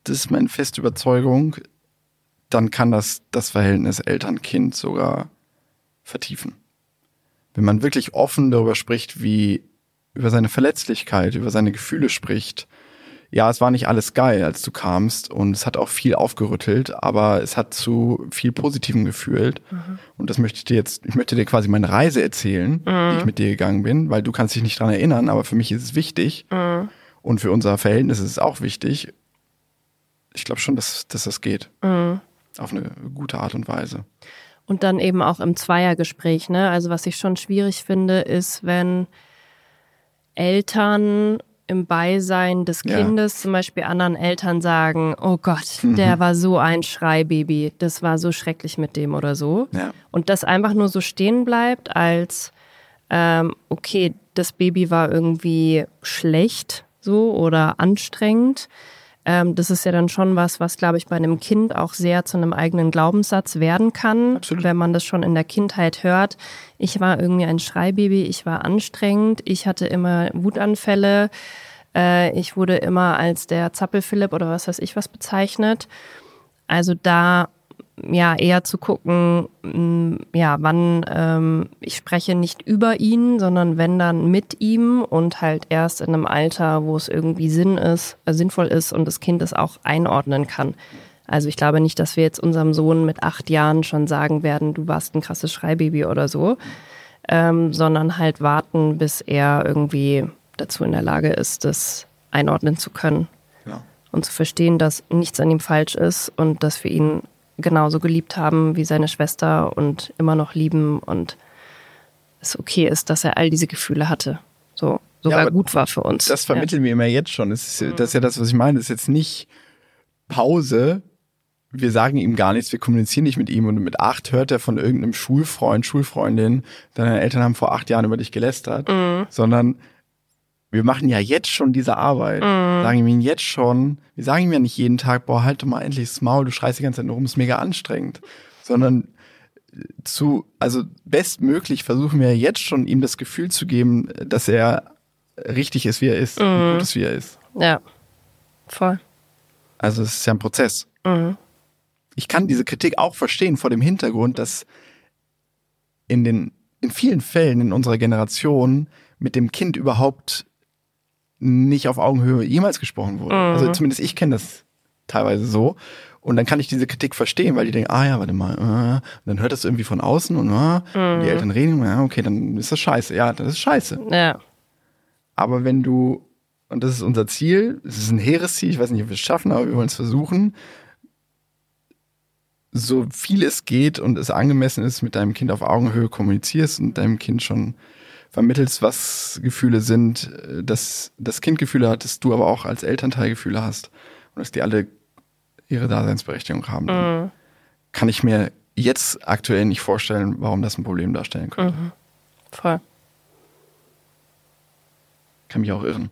B: Das ist meine feste Überzeugung, dann kann das das Verhältnis Eltern-Kind sogar vertiefen. Wenn man wirklich offen darüber spricht, wie über seine Verletzlichkeit, über seine Gefühle spricht, ja, es war nicht alles geil, als du kamst und es hat auch viel aufgerüttelt, aber es hat zu viel Positivem gefühlt. Mhm. Und das möchte ich dir jetzt, ich möchte dir quasi meine Reise erzählen, mhm. die ich mit dir gegangen bin, weil du kannst dich nicht dran erinnern, aber für mich ist es wichtig. Mhm. Und für unser Verhältnis ist es auch wichtig. Ich glaube schon, dass, dass das geht. Mhm. Auf eine gute Art und Weise.
C: Und dann eben auch im Zweiergespräch, ne? Also was ich schon schwierig finde, ist, wenn Eltern im Beisein des Kindes ja. zum Beispiel anderen Eltern sagen, oh Gott, mhm. der war so ein Schreibaby, das war so schrecklich mit dem oder so. Ja. Und das einfach nur so stehen bleibt als, ähm, okay, das Baby war irgendwie schlecht so oder anstrengend. Ähm, das ist ja dann schon was, was, glaube ich, bei einem Kind auch sehr zu einem eigenen Glaubenssatz werden kann, Absolut. wenn man das schon in der Kindheit hört. Ich war irgendwie ein Schreibaby, ich war anstrengend, ich hatte immer Wutanfälle, äh, ich wurde immer als der Zappelphilipp oder was weiß ich was bezeichnet. Also da ja eher zu gucken, mm, ja, wann ähm, ich spreche nicht über ihn, sondern wenn dann mit ihm und halt erst in einem Alter, wo es irgendwie Sinn ist, äh, sinnvoll ist und das Kind es auch einordnen kann. Also ich glaube nicht, dass wir jetzt unserem Sohn mit acht Jahren schon sagen werden, du warst ein krasses Schreibaby oder so, ähm, sondern halt warten, bis er irgendwie dazu in der Lage ist, das einordnen zu können. Ja. Und zu verstehen, dass nichts an ihm falsch ist und dass wir ihn genauso geliebt haben wie seine Schwester und immer noch lieben und es okay ist, dass er all diese Gefühle hatte. So sogar ja, gut war für uns.
B: Das vermitteln ja. wir immer jetzt schon. Das ist, das ist ja das, was ich meine. Das ist jetzt nicht Pause. Wir sagen ihm gar nichts, wir kommunizieren nicht mit ihm und mit acht hört er von irgendeinem Schulfreund, Schulfreundin, deine Eltern haben vor acht Jahren über dich gelästert, mhm. sondern wir machen ja jetzt schon diese Arbeit. Mm. Sagen ihm jetzt schon, wir sagen ihm ja nicht jeden Tag, boah, halt doch mal endlich das Maul, du schreist die ganze Zeit nur rum, ist mega anstrengend. Sondern zu, also bestmöglich versuchen wir jetzt schon ihm das Gefühl zu geben, dass er richtig ist, wie er ist, mm. gut ist, wie er ist.
C: Ja, voll.
B: Also es ist ja ein Prozess. Mm. Ich kann diese Kritik auch verstehen vor dem Hintergrund, dass in den, in vielen Fällen in unserer Generation mit dem Kind überhaupt nicht auf Augenhöhe jemals gesprochen wurde. Mhm. Also zumindest ich kenne das teilweise so. Und dann kann ich diese Kritik verstehen, weil die denken, ah ja, warte mal, äh, und dann hört das irgendwie von außen und, äh, mhm. und die Eltern reden, ja, okay, dann ist das scheiße. Ja, das ist scheiße.
C: Ja.
B: Aber wenn du, und das ist unser Ziel, es ist ein hehres Ziel, ich weiß nicht, ob wir es schaffen, aber wir wollen es versuchen, so viel es geht und es angemessen ist, mit deinem Kind auf Augenhöhe kommunizierst und deinem Kind schon vermittelst, was Gefühle sind, äh, dass das Kind Gefühle hat, dass du aber auch als Elternteil Gefühle hast und dass die alle ihre Daseinsberechtigung haben. Mhm. Kann ich mir jetzt aktuell nicht vorstellen, warum das ein Problem darstellen könnte. Mhm.
C: Voll.
B: Kann mich auch irren.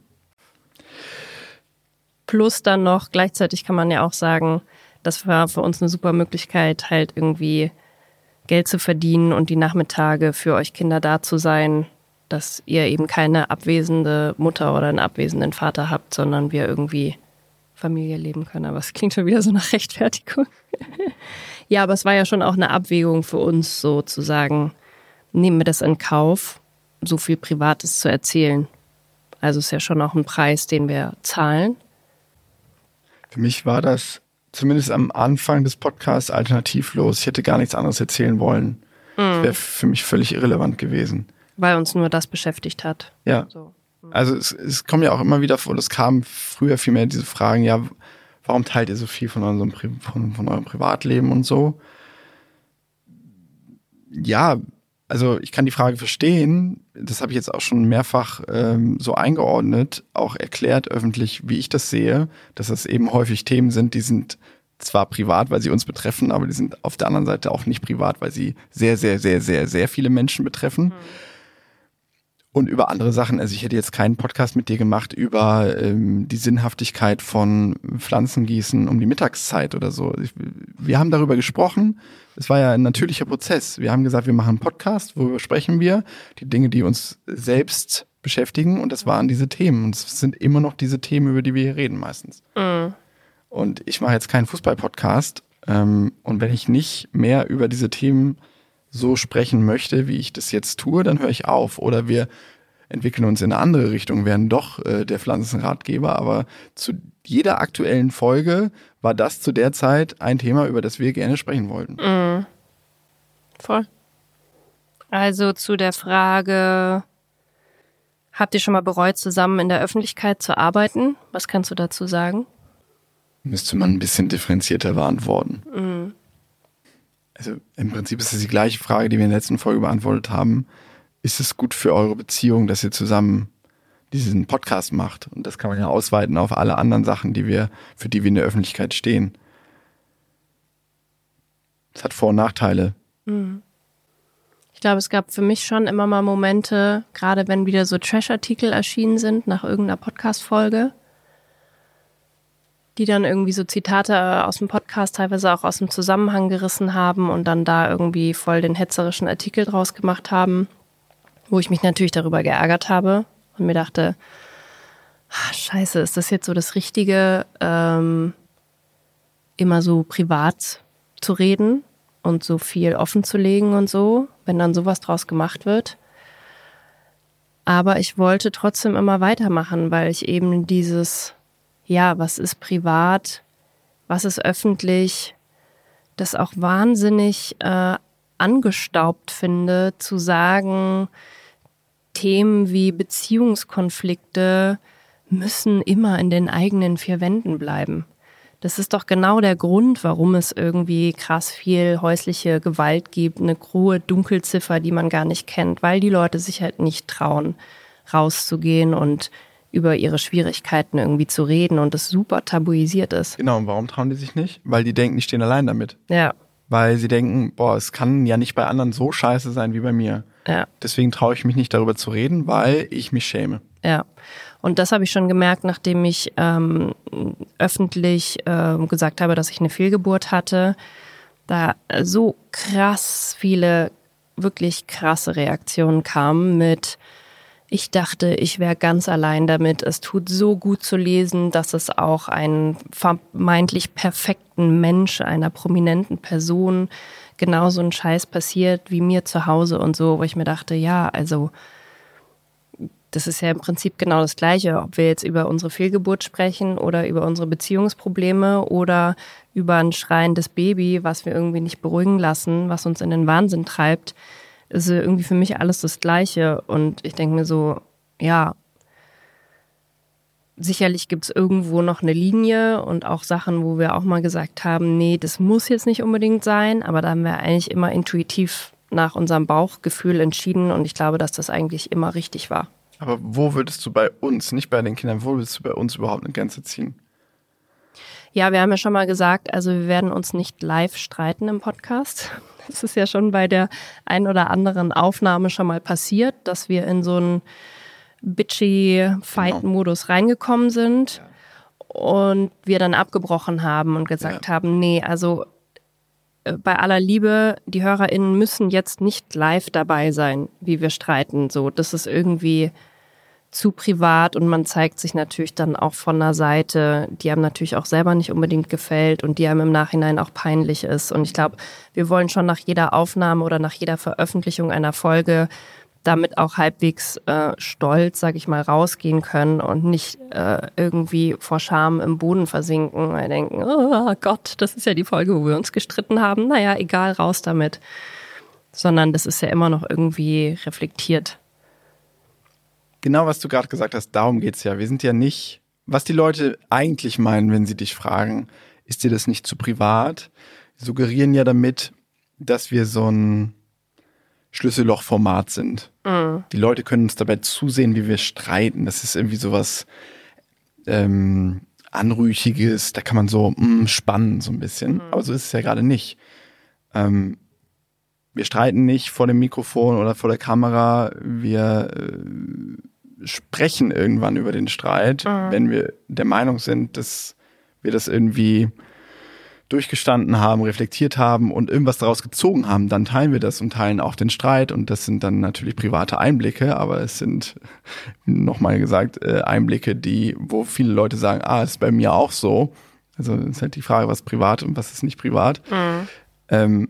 C: Plus dann noch, gleichzeitig kann man ja auch sagen, das war für uns eine super Möglichkeit, halt irgendwie Geld zu verdienen und die Nachmittage für euch Kinder da zu sein, dass ihr eben keine abwesende Mutter oder einen abwesenden Vater habt, sondern wir irgendwie Familie leben können. Aber es klingt schon wieder so nach Rechtfertigung. ja, aber es war ja schon auch eine Abwägung für uns, sozusagen, nehmen wir das in Kauf, so viel Privates zu erzählen. Also ist ja schon auch ein Preis, den wir zahlen.
B: Für mich war das zumindest am Anfang des Podcasts alternativlos. Ich hätte gar nichts anderes erzählen wollen. Das wäre für mich völlig irrelevant gewesen.
C: Weil uns nur das beschäftigt hat.
B: Ja.
C: So.
B: Also es, es kommt ja auch immer wieder vor, es kam früher viel mehr diese Fragen, ja, warum teilt ihr so viel von eurem, Pri- von, von eurem Privatleben und so? Ja, also ich kann die Frage verstehen, das habe ich jetzt auch schon mehrfach ähm, so eingeordnet, auch erklärt öffentlich, wie ich das sehe, dass das eben häufig Themen sind, die sind zwar privat, weil sie uns betreffen, aber die sind auf der anderen Seite auch nicht privat, weil sie sehr, sehr, sehr, sehr, sehr viele Menschen betreffen. Und über andere Sachen, also ich hätte jetzt keinen Podcast mit dir gemacht über ähm, die Sinnhaftigkeit von Pflanzengießen um die Mittagszeit oder so. Ich, wir haben darüber gesprochen. Es war ja ein natürlicher Prozess. Wir haben gesagt, wir machen einen Podcast, worüber sprechen wir, die Dinge, die uns selbst beschäftigen. Und das waren diese Themen. Und es sind immer noch diese Themen, über die wir hier reden meistens. Und ich mache jetzt keinen Fußball-Podcast. Ähm, und wenn ich nicht mehr über diese Themen so sprechen möchte, wie ich das jetzt tue, dann höre ich auf. Oder wir entwickeln uns in eine andere Richtung, werden doch äh, der Pflanzenratgeber. Aber zu jeder aktuellen Folge war das zu der Zeit ein Thema, über das wir gerne sprechen wollten.
C: Voll. Also zu der Frage, habt ihr schon mal bereut, zusammen in der Öffentlichkeit zu arbeiten? Was kannst du dazu sagen?
B: Müsste man ein bisschen differenzierter beantworten. Also im Prinzip ist es die gleiche Frage, die wir in der letzten Folge beantwortet haben. Ist es gut für eure Beziehung, dass ihr zusammen diesen Podcast macht? Und das kann man ja ausweiten auf alle anderen Sachen, die wir, für die wir in der Öffentlichkeit stehen. Es hat Vor- und Nachteile.
C: Ich glaube, es gab für mich schon immer mal Momente, gerade wenn wieder so Trash-Artikel erschienen sind nach irgendeiner Podcast-Folge, die dann irgendwie so Zitate aus dem Podcast teilweise auch aus dem Zusammenhang gerissen haben und dann da irgendwie voll den hetzerischen Artikel draus gemacht haben, wo ich mich natürlich darüber geärgert habe und mir dachte, ah, scheiße, ist das jetzt so das Richtige, ähm, immer so privat zu reden und so viel offen zu legen und so, wenn dann sowas draus gemacht wird. Aber ich wollte trotzdem immer weitermachen, weil ich eben dieses, ja, was ist privat, was ist öffentlich, das auch wahnsinnig äh, angestaubt finde, zu sagen, Themen wie Beziehungskonflikte müssen immer in den eigenen vier Wänden bleiben. Das ist doch genau der Grund, warum es irgendwie krass viel häusliche Gewalt gibt, eine hohe Dunkelziffer, die man gar nicht kennt, weil die Leute sich halt nicht trauen, rauszugehen und über ihre Schwierigkeiten irgendwie zu reden und es super tabuisiert ist.
B: Genau, und warum trauen die sich nicht? Weil die denken, die stehen allein damit.
C: Ja,
B: Weil sie denken, boah, es kann ja nicht bei anderen so scheiße sein wie bei mir.
C: ja.
B: Deswegen traue ich mich nicht darüber zu reden, weil ich mich schäme.
C: Ja, und das habe ich schon gemerkt, nachdem ich ähm, öffentlich ähm, gesagt habe, dass ich eine Fehlgeburt hatte. Da so krass viele, wirklich krasse Reaktionen kamen mit, ich dachte, ich wäre ganz allein damit. Es tut so gut zu lesen, dass es auch einen vermeintlich perfekten Mensch, einer prominenten Person, genauso ein Scheiß passiert wie mir zu Hause und so, wo ich mir dachte, ja, also das ist ja im Prinzip genau das Gleiche, ob wir jetzt über unsere Fehlgeburt sprechen oder über unsere Beziehungsprobleme oder über ein schreiendes Baby, was wir irgendwie nicht beruhigen lassen, was uns in den Wahnsinn treibt, ist irgendwie für mich alles das Gleiche. Und ich denke mir so, ja, sicherlich gibt es irgendwo noch eine Linie und auch Sachen, wo wir auch mal gesagt haben, nee, das muss jetzt nicht unbedingt sein, aber da haben wir eigentlich immer intuitiv nach unserem Bauchgefühl entschieden und ich glaube, dass das eigentlich immer richtig war.
B: Aber wo würdest du bei uns, nicht bei den Kindern, wo würdest du bei uns überhaupt eine Grenze ziehen?
C: Ja, wir haben ja schon mal gesagt, also wir werden uns nicht live streiten im Podcast. Das ist ja schon bei der ein oder anderen Aufnahme schon mal passiert, dass wir in so einen bitchy Fight-Modus reingekommen sind und wir dann abgebrochen haben und gesagt
B: Ja.
C: haben, nee, also äh, bei aller Liebe, die HörerInnen müssen jetzt nicht live dabei sein, wie wir streiten. So, das ist irgendwie zu privat und man zeigt sich natürlich dann auch von einer Seite, die einem natürlich auch selber nicht unbedingt gefällt und die einem im Nachhinein auch peinlich ist. Und ich glaube, wir wollen schon nach jeder Aufnahme oder nach jeder Veröffentlichung einer Folge damit auch halbwegs äh, stolz, sag ich mal, rausgehen können und nicht äh, irgendwie vor Scham im Boden versinken, weil denken, oh Gott, das ist ja die Folge, wo wir uns gestritten haben. Naja, egal, raus damit. Sondern das ist ja immer noch irgendwie reflektiert.
B: Genau, was du gerade gesagt hast, darum geht's ja. Wir sind ja nicht, was die Leute eigentlich meinen, wenn sie dich fragen, ist dir das nicht zu privat? Suggerieren ja damit, dass wir so ein Schlüssellochformat sind. Mhm. Die Leute können uns dabei zusehen, wie wir streiten. Das ist irgendwie sowas ähm, Anrüchiges, da kann man so mm, spannen, so ein bisschen. Mhm. Aber so ist es ja gerade nicht. Ähm, wir streiten nicht vor dem Mikrofon oder vor der Kamera. Wir äh, sprechen irgendwann über den Streit, mhm. wenn wir der Meinung sind, dass wir das irgendwie durchgestanden haben, reflektiert haben und irgendwas daraus gezogen haben, dann teilen wir das und teilen auch den Streit. Und das sind dann natürlich private Einblicke, aber es sind, nochmal gesagt, äh, Einblicke, die, wo viele Leute sagen, ah, ist bei mir auch so. Also ist halt die Frage, was privat und was ist nicht privat. Mhm. Ähm,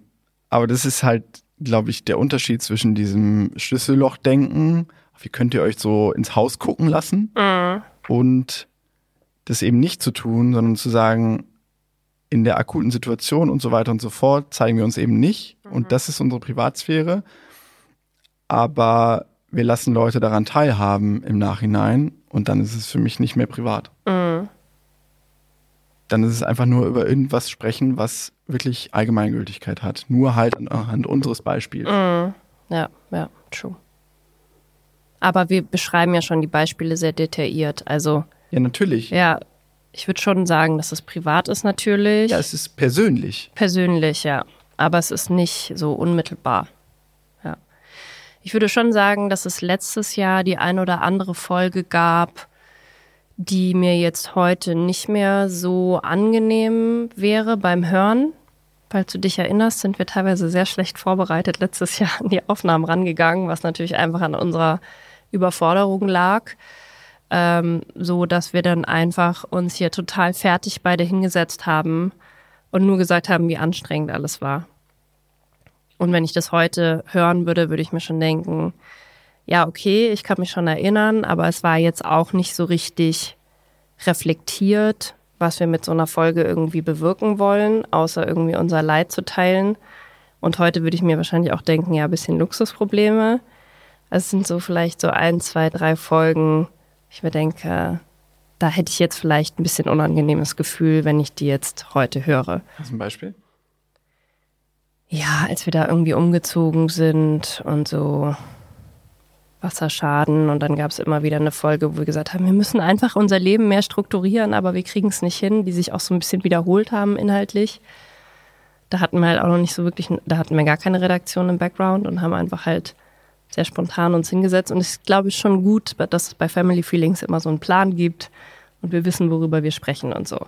B: aber das ist halt, glaube ich, der Unterschied zwischen diesem Schlüssellochdenken, wie könnt ihr euch so ins Haus gucken lassen, mhm. und das eben nicht zu tun, sondern zu sagen, in der akuten Situation und so weiter und so fort zeigen wir uns eben nicht. Mhm. Und das ist unsere Privatsphäre. Aber wir lassen Leute daran teilhaben im Nachhinein und dann ist es für mich nicht mehr privat. Mhm. Dann ist es einfach nur über irgendwas sprechen, was wirklich Allgemeingültigkeit hat. Nur halt anhand unseres Beispiels.
C: Mhm. Ja, ja, true. Aber wir beschreiben ja schon die Beispiele sehr detailliert. Also.
B: Ja, natürlich.
C: Ja, ich würde schon sagen, dass es privat ist natürlich.
B: Ja, es ist persönlich.
C: Persönlich, ja. Aber es ist nicht so unmittelbar. Ja. Ich würde schon sagen, dass es letztes Jahr die ein oder andere Folge gab, die mir jetzt heute nicht mehr so angenehm wäre beim Hören. Falls du dich erinnerst, sind wir teilweise sehr schlecht vorbereitet letztes Jahr an die Aufnahmen rangegangen, was natürlich einfach an unserer Überforderung lag ähm, so dass wir dann einfach uns hier total fertig beide hingesetzt haben und nur gesagt haben, wie anstrengend alles war. Und wenn ich das heute hören würde, würde ich mir schon denken, ja, okay, ich kann mich schon erinnern, aber es war jetzt auch nicht so richtig reflektiert, was wir mit so einer Folge irgendwie bewirken wollen, außer irgendwie unser Leid zu teilen. Und heute würde ich mir wahrscheinlich auch denken, ja, ein bisschen Luxusprobleme. Es sind so vielleicht so ein, zwei, drei Folgen, ich mir denke, da hätte ich jetzt vielleicht ein bisschen unangenehmes Gefühl, wenn ich die jetzt heute höre.
B: Hast du ein Beispiel?
C: Ja, als wir da irgendwie umgezogen sind und so Wasserschaden und dann gab es immer wieder eine Folge, wo wir gesagt haben, wir müssen einfach unser Leben mehr strukturieren, aber wir kriegen es nicht hin, die sich auch so ein bisschen wiederholt haben inhaltlich. Da hatten wir halt auch noch nicht so wirklich, da hatten wir gar keine Redaktion im Background und haben einfach halt sehr spontan uns hingesetzt. Und ich glaube schon gut, dass es bei Family Feelings immer so einen Plan gibt und wir wissen, worüber wir sprechen und so.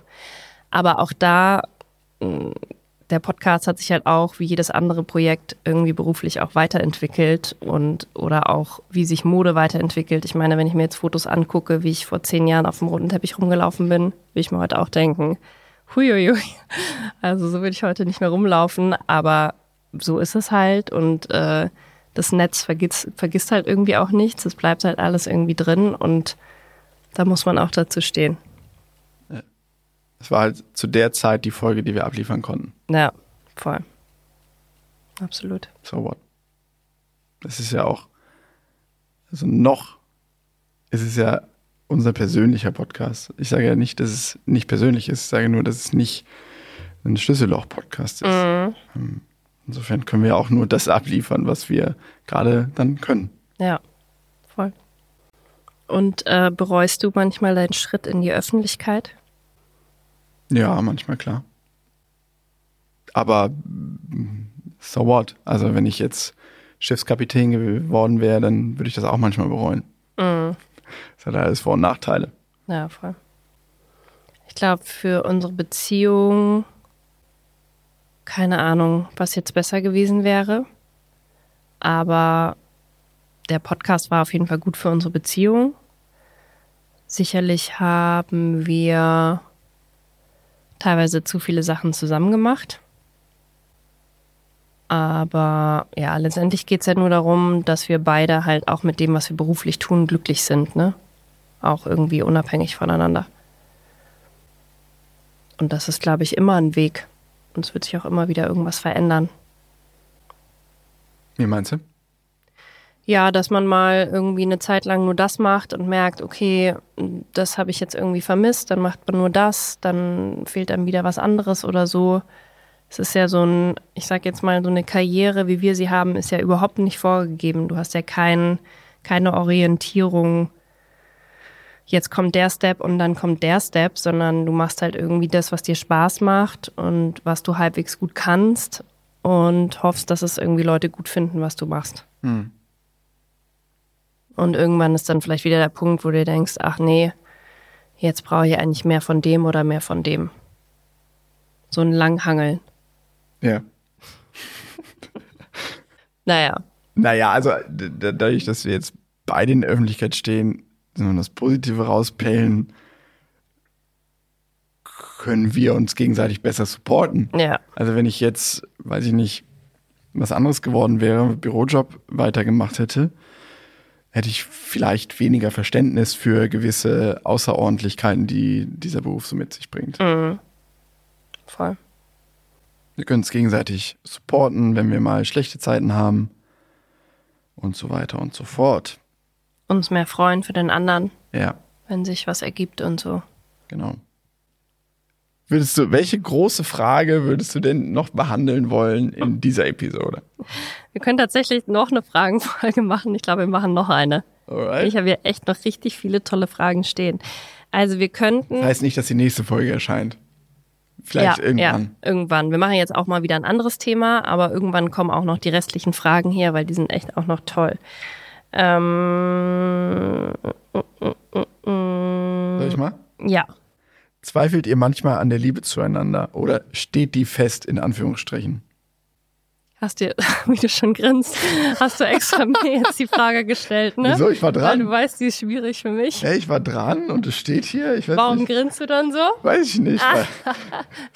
C: Aber auch da, mm, der Podcast hat sich halt auch wie jedes andere Projekt irgendwie beruflich auch weiterentwickelt und oder auch wie sich Mode weiterentwickelt. Ich meine, wenn ich mir jetzt Fotos angucke, wie ich vor zehn Jahren auf dem roten Teppich rumgelaufen bin, will ich mir heute auch denken, huiuiui. Also so würde ich heute nicht mehr rumlaufen, aber so ist es halt und äh, das Netz vergisst, vergisst halt irgendwie auch nichts. Es bleibt halt alles irgendwie drin und da muss man auch dazu stehen.
B: Es war halt zu der Zeit die Folge, die wir abliefern konnten.
C: Ja, voll. Absolut.
B: So what? Das ist ja auch, also noch ist es ja unser persönlicher Podcast. Ich sage ja nicht, dass es nicht persönlich ist, ich sage nur, dass es nicht ein Schlüsselloch-Podcast ist. Mhm. Insofern können wir auch nur das abliefern, was wir gerade dann können.
C: Ja, voll. Und äh, bereust du manchmal deinen Schritt in die Öffentlichkeit?
B: Ja, manchmal klar. Aber so what? Also wenn ich jetzt Schiffskapitän geworden wäre, dann würde ich das auch manchmal bereuen. Mhm. Das hat alles Vor- und Nachteile.
C: Ja, voll. Ich glaube, für unsere Beziehung keine Ahnung, was jetzt besser gewesen wäre. Aber der Podcast war auf jeden Fall gut für unsere Beziehung. Sicherlich haben wir teilweise zu viele Sachen zusammen gemacht. Aber ja, letztendlich geht es ja nur darum, dass wir beide halt auch mit dem, was wir beruflich tun, glücklich sind, ne? Auch irgendwie unabhängig voneinander. Und das ist, glaube ich, immer ein Weg. Und es wird sich auch immer wieder irgendwas verändern.
B: Wie meinst du?
C: Ja, dass man mal irgendwie eine Zeit lang nur das macht und merkt, okay, das habe ich jetzt irgendwie vermisst, dann macht man nur das, dann fehlt einem wieder was anderes oder so. Es ist ja so ein, ich sag jetzt mal, so eine Karriere, wie wir sie haben, ist ja überhaupt nicht vorgegeben. Du hast ja kein, keine Orientierung. Jetzt kommt der Step und dann kommt der Step, sondern du machst halt irgendwie das, was dir Spaß macht und was du halbwegs gut kannst und hoffst, dass es irgendwie Leute gut finden, was du machst.
B: Hm.
C: Und irgendwann ist dann vielleicht wieder der Punkt, wo du denkst, ach nee, jetzt brauche ich eigentlich mehr von dem oder mehr von dem. So ein Langhangeln.
B: Ja.
C: Naja,
B: Naja, also dadurch, dass wir jetzt beide in der Öffentlichkeit stehen, sondern das Positive rauspellen, können wir uns gegenseitig besser supporten.
C: ja,
B: Also wenn ich jetzt, weiß ich nicht, was anderes geworden wäre, Bürojob weitergemacht hätte, hätte ich vielleicht weniger Verständnis für gewisse Außerordentlichkeiten, die dieser Beruf so mit sich bringt.
C: voll.
B: Wir können uns gegenseitig supporten, wenn wir mal schlechte Zeiten haben und so weiter und so fort.
C: Uns mehr freuen für den anderen,
B: Ja,
C: wenn sich was ergibt und so.
B: genau. Würdest du, welche große Frage würdest du denn noch behandeln wollen in dieser Episode?
C: Wir können tatsächlich noch eine Fragenfolge machen. Ich glaube, wir machen noch eine.
B: Alright.
C: Ich habe hier echt noch richtig viele tolle Fragen stehen. Also wir könnten.
B: Das heißt nicht, dass die nächste Folge erscheint. Vielleicht
C: ja,
B: irgendwann.
C: Ja, irgendwann. Wir machen jetzt auch mal wieder ein anderes Thema, aber irgendwann kommen auch noch die restlichen Fragen her, weil die sind echt auch noch toll. Ähm,
B: Soll ich mal?
C: ja.
B: Zweifelt ihr manchmal an der Liebe zueinander oder steht die fest in Anführungsstrichen?
C: Hast du, wie du schon grinst, hast du extra mir jetzt die Frage gestellt, ne?
B: Wieso? Ich war
C: Weil
B: dran.
C: du weißt, die ist schwierig für mich.
B: Ja, ich war dran und es steht hier.
C: Warum
B: nicht.
C: grinst du dann so?
B: Weiß ich nicht. Weil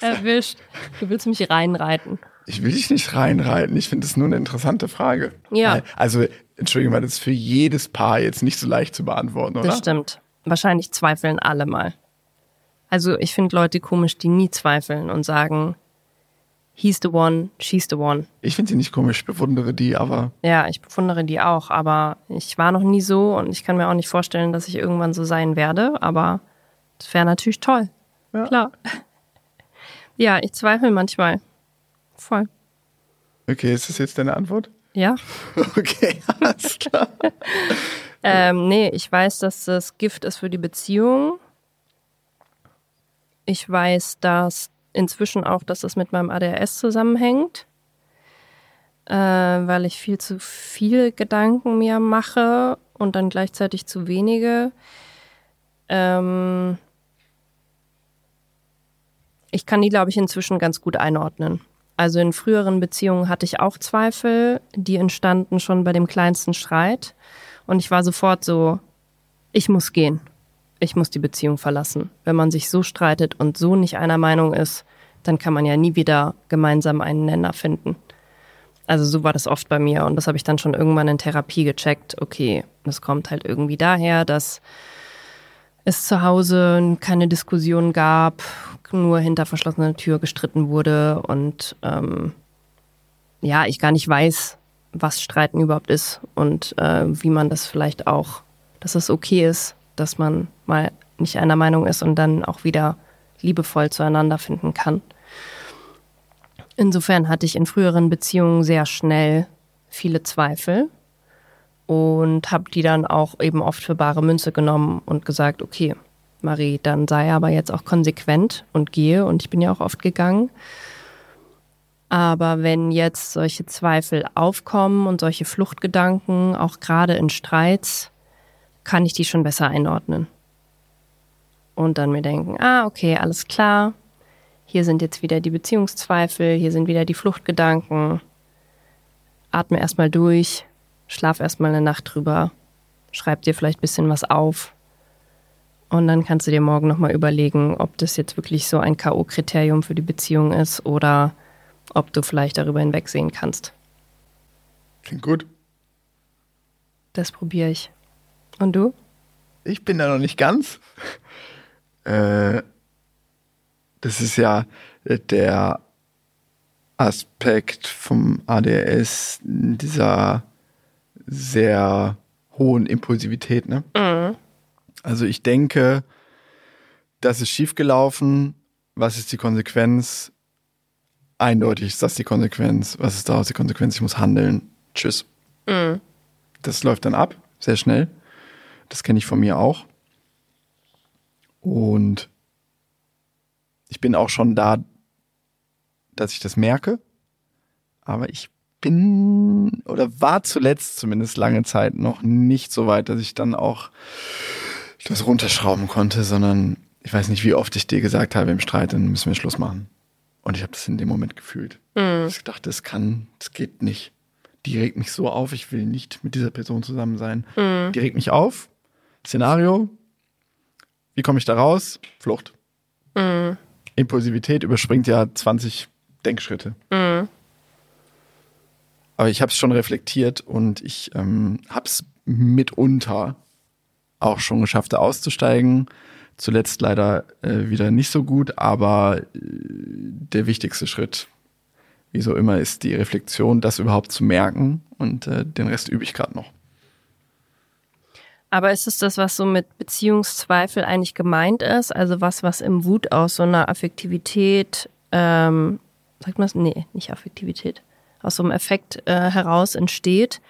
C: Erwischt. Du willst mich reinreiten.
B: Ich will dich nicht reinreiten. Ich finde das nur eine interessante Frage.
C: Ja.
B: Weil- Also, Entschuldigung, weil das ist für jedes Paar jetzt nicht so leicht zu beantworten, oder?
C: Das stimmt. Wahrscheinlich zweifeln alle mal. Also ich finde Leute komisch, die nie zweifeln und sagen, he's the one, she's the one.
B: Ich finde sie nicht komisch, ich bewundere die, aber
C: Ja, ich bewundere die auch, aber ich war noch nie so und ich kann mir auch nicht vorstellen, dass ich irgendwann so sein werde, aber das wäre natürlich toll.
B: Ja.
C: Klar. Ja, ich zweifle manchmal. Voll.
B: okay, ist das jetzt deine Antwort?
C: Ja.
B: Okay, alles klar.
C: Ähm, nee, ich weiß, dass das Gift ist für die Beziehung. Ich weiß, dass inzwischen auch, dass das mit meinem ADHS zusammenhängt, äh, weil ich viel zu viel Gedanken mir mache und dann gleichzeitig zu wenige. Ähm, ich kann die, glaube ich, inzwischen ganz gut einordnen. Also in früheren Beziehungen hatte ich auch Zweifel, die entstanden schon bei dem kleinsten Streit. Und ich war sofort so, ich muss gehen. Ich muss die Beziehung verlassen. Wenn man sich so streitet und so nicht einer Meinung ist, dann kann man ja nie wieder gemeinsam einen Nenner finden. Also so war das oft bei mir und das habe ich dann schon irgendwann in Therapie gecheckt. Okay, das kommt halt irgendwie daher, dass es zu Hause keine Diskussion gab, nur hinter verschlossener Tür gestritten wurde und ähm, ja, ich gar nicht weiß, was Streiten überhaupt ist und äh, wie man das vielleicht auch, dass es okay ist, dass man mal nicht einer Meinung ist und dann auch wieder liebevoll zueinander finden kann. Insofern hatte ich in früheren Beziehungen sehr schnell viele Zweifel und habe die dann auch eben oft für bare Münze genommen und gesagt, okay, Marie, dann sei aber jetzt auch konsequent und gehe und ich bin ja auch oft gegangen. Aber wenn jetzt solche Zweifel aufkommen und solche Fluchtgedanken, auch gerade in Streits, kann ich die schon besser einordnen. Und dann mir denken, ah, okay, alles klar. hier sind jetzt wieder die Beziehungszweifel, hier sind wieder die Fluchtgedanken. Atme erstmal durch, schlaf erstmal eine Nacht drüber, schreib dir vielleicht ein bisschen was auf. Und dann kannst du dir morgen nochmal überlegen, ob das jetzt wirklich so ein K.O.-Kriterium für die Beziehung ist oder ob du vielleicht darüber hinwegsehen kannst.
B: Klingt gut.
C: Das probiere ich. Und du?
B: Ich bin da noch nicht ganz. Äh, das ist ja der Aspekt vom ADS dieser sehr hohen Impulsivität. Ne?
C: Mhm.
B: Also ich denke, das ist schiefgelaufen. Was ist die Konsequenz? Eindeutig ist das die Konsequenz. Was ist daraus die Konsequenz? Ich muss handeln. Tschüss.
C: Mhm.
B: Das läuft dann ab, sehr schnell. Das kenne ich von mir auch. Und ich bin auch schon da, dass ich das merke. Aber ich bin oder war zuletzt zumindest lange Zeit noch nicht so weit, dass ich dann auch das runterschrauben konnte, sondern ich weiß nicht, wie oft ich dir gesagt habe im Streit, dann müssen wir Schluss machen. Und ich habe das in dem Moment gefühlt.
C: Mhm.
B: Ich dachte, das kann, das geht nicht. Die regt mich so auf, ich will nicht mit dieser Person zusammen sein.
C: Mhm.
B: Die regt mich auf. Szenario. Wie komme ich da raus? Flucht.
C: Mhm.
B: Impulsivität überspringt ja 20 Denkschritte.
C: Mhm.
B: Aber ich habe es schon reflektiert und ich ähm, habe es mitunter auch schon geschafft, da auszusteigen. Zuletzt leider äh, wieder nicht so gut, aber äh, der wichtigste Schritt, wie so immer, ist die Reflexion, das überhaupt zu merken und äh, den Rest übe ich gerade noch.
C: Aber ist es das, was so mit Beziehungszweifel eigentlich gemeint ist? Also was, was im Wut aus so einer Affektivität, ähm, sagt man das? Nee, nicht Affektivität, aus so einem Effekt äh, heraus entsteht?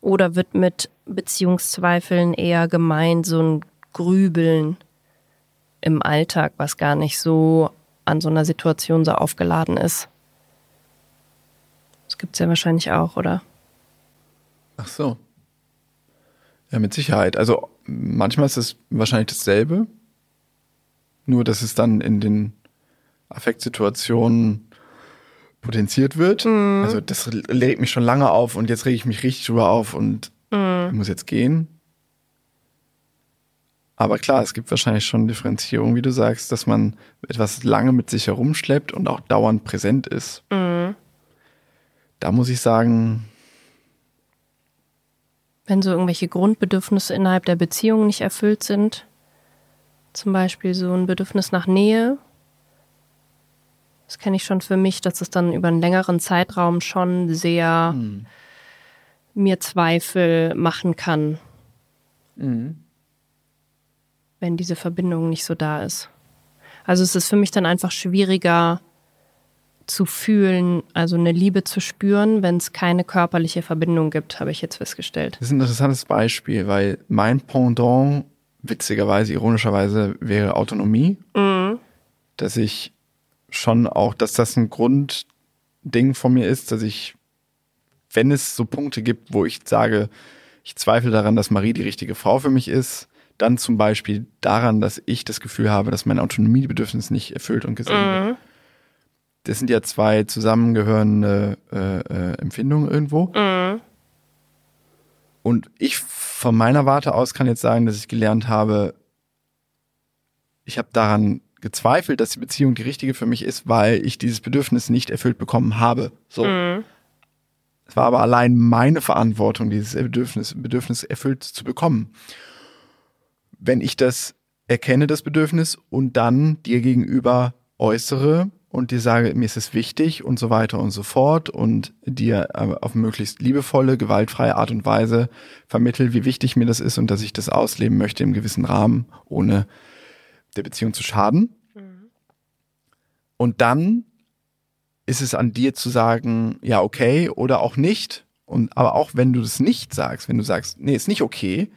C: Oder wird mit Beziehungszweifeln eher gemeint so ein Grübeln im Alltag, was gar nicht so an so einer Situation so aufgeladen ist? Das gibt's ja wahrscheinlich auch, oder?
B: Ach so. Ja, mit Sicherheit. Also manchmal ist es wahrscheinlich dasselbe, nur dass es dann in den Affektsituationen potenziert wird. Also das regt mich schon lange auf und jetzt rege ich mich richtig drüber auf und ich muss jetzt gehen. Aber klar, es gibt wahrscheinlich schon Differenzierung, wie du sagst, dass man etwas lange mit sich herumschleppt und auch dauernd präsent ist. Da muss ich sagen,
C: wenn so irgendwelche Grundbedürfnisse innerhalb der Beziehung nicht erfüllt sind, zum Beispiel so ein Bedürfnis nach Nähe, das kenne ich schon für mich, dass es dann über einen längeren Zeitraum schon sehr mir Zweifel machen kann, wenn diese Verbindung nicht so da ist. Also es ist für mich dann einfach schwieriger zu fühlen, also eine Liebe zu spüren, wenn es keine körperliche Verbindung gibt, habe ich jetzt festgestellt.
B: Das ist ein interessantes Beispiel, weil mein Pendant, witzigerweise, ironischerweise, wäre Autonomie. Dass ich schon auch, dass das ein Grundding von mir ist, dass ich, wenn es so Punkte gibt, wo ich sage, ich zweifle daran, dass Marie die richtige Frau für mich ist, dann zum Beispiel daran, dass ich das Gefühl habe, dass mein Autonomiebedürfnis nicht erfüllt und gesehen wird. Das sind ja zwei zusammengehörende äh, äh, Empfindungen irgendwo. Und ich von meiner Warte aus kann jetzt sagen, dass ich gelernt habe, ich habe daran gezweifelt, dass die Beziehung die richtige für mich ist, weil ich dieses Bedürfnis nicht erfüllt bekommen habe. So. Es war aber allein meine Verantwortung, dieses Bedürfnis, Bedürfnis erfüllt zu bekommen. Wenn ich das erkenne, das Bedürfnis, und dann dir gegenüber äußere und dir sage, mir ist es wichtig und so weiter und so fort und dir äh, auf möglichst liebevolle, gewaltfreie Art und Weise vermittel, wie wichtig mir das ist und dass ich das ausleben möchte im gewissen Rahmen, ohne der Beziehung zu schaden. Und dann ist es an dir zu sagen, ja, okay oder auch nicht. Und aber auch wenn du das nicht sagst, wenn du sagst, nee, ist nicht okay,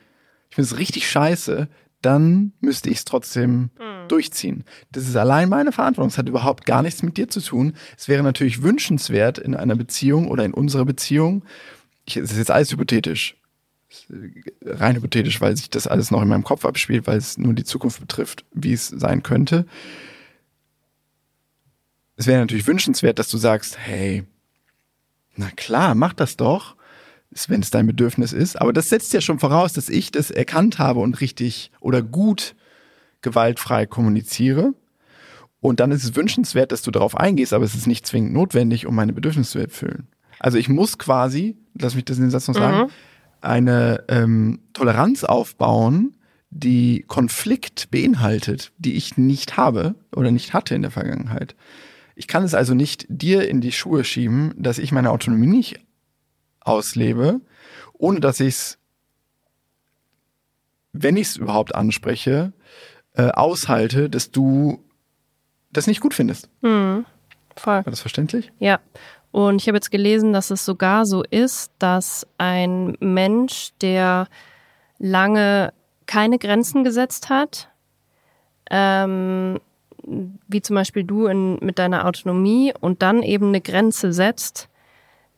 B: ich finde es richtig scheiße, dann müsste ich es trotzdem durchziehen. Das ist allein meine Verantwortung. Es hat überhaupt gar nichts mit dir zu tun. Es wäre natürlich wünschenswert in einer Beziehung oder in unserer Beziehung. Ich, es ist jetzt alles hypothetisch. Ist Rein hypothetisch, weil sich das alles noch in meinem Kopf abspielt, weil es nur die Zukunft betrifft, wie es sein könnte. es wäre natürlich wünschenswert, dass du sagst, hey, na klar, mach das doch, wenn es dein Bedürfnis ist. Aber das setzt ja schon voraus, dass ich das erkannt habe und richtig oder gut gewaltfrei kommuniziere. Und dann ist es wünschenswert, dass du darauf eingehst, aber es ist nicht zwingend notwendig, um meine Bedürfnisse zu erfüllen. Also ich muss quasi, lass mich das in den Satz noch sagen,
C: Mhm.
B: Eine ähm, Toleranz aufbauen, die Konflikt beinhaltet, die ich nicht habe oder nicht hatte in der Vergangenheit. Ich kann es also nicht dir in die Schuhe schieben, dass ich meine Autonomie nicht auslebe, ohne dass ich es, wenn ich es überhaupt anspreche, äh, aushalte, dass du das nicht gut findest.
C: Hm, voll.
B: War das verständlich?
C: Ja. Und ich habe jetzt gelesen, dass es sogar so ist, dass ein Mensch, der lange keine Grenzen gesetzt hat, ähm, wie zum Beispiel du in, mit deiner Autonomie und dann eben eine Grenze setzt,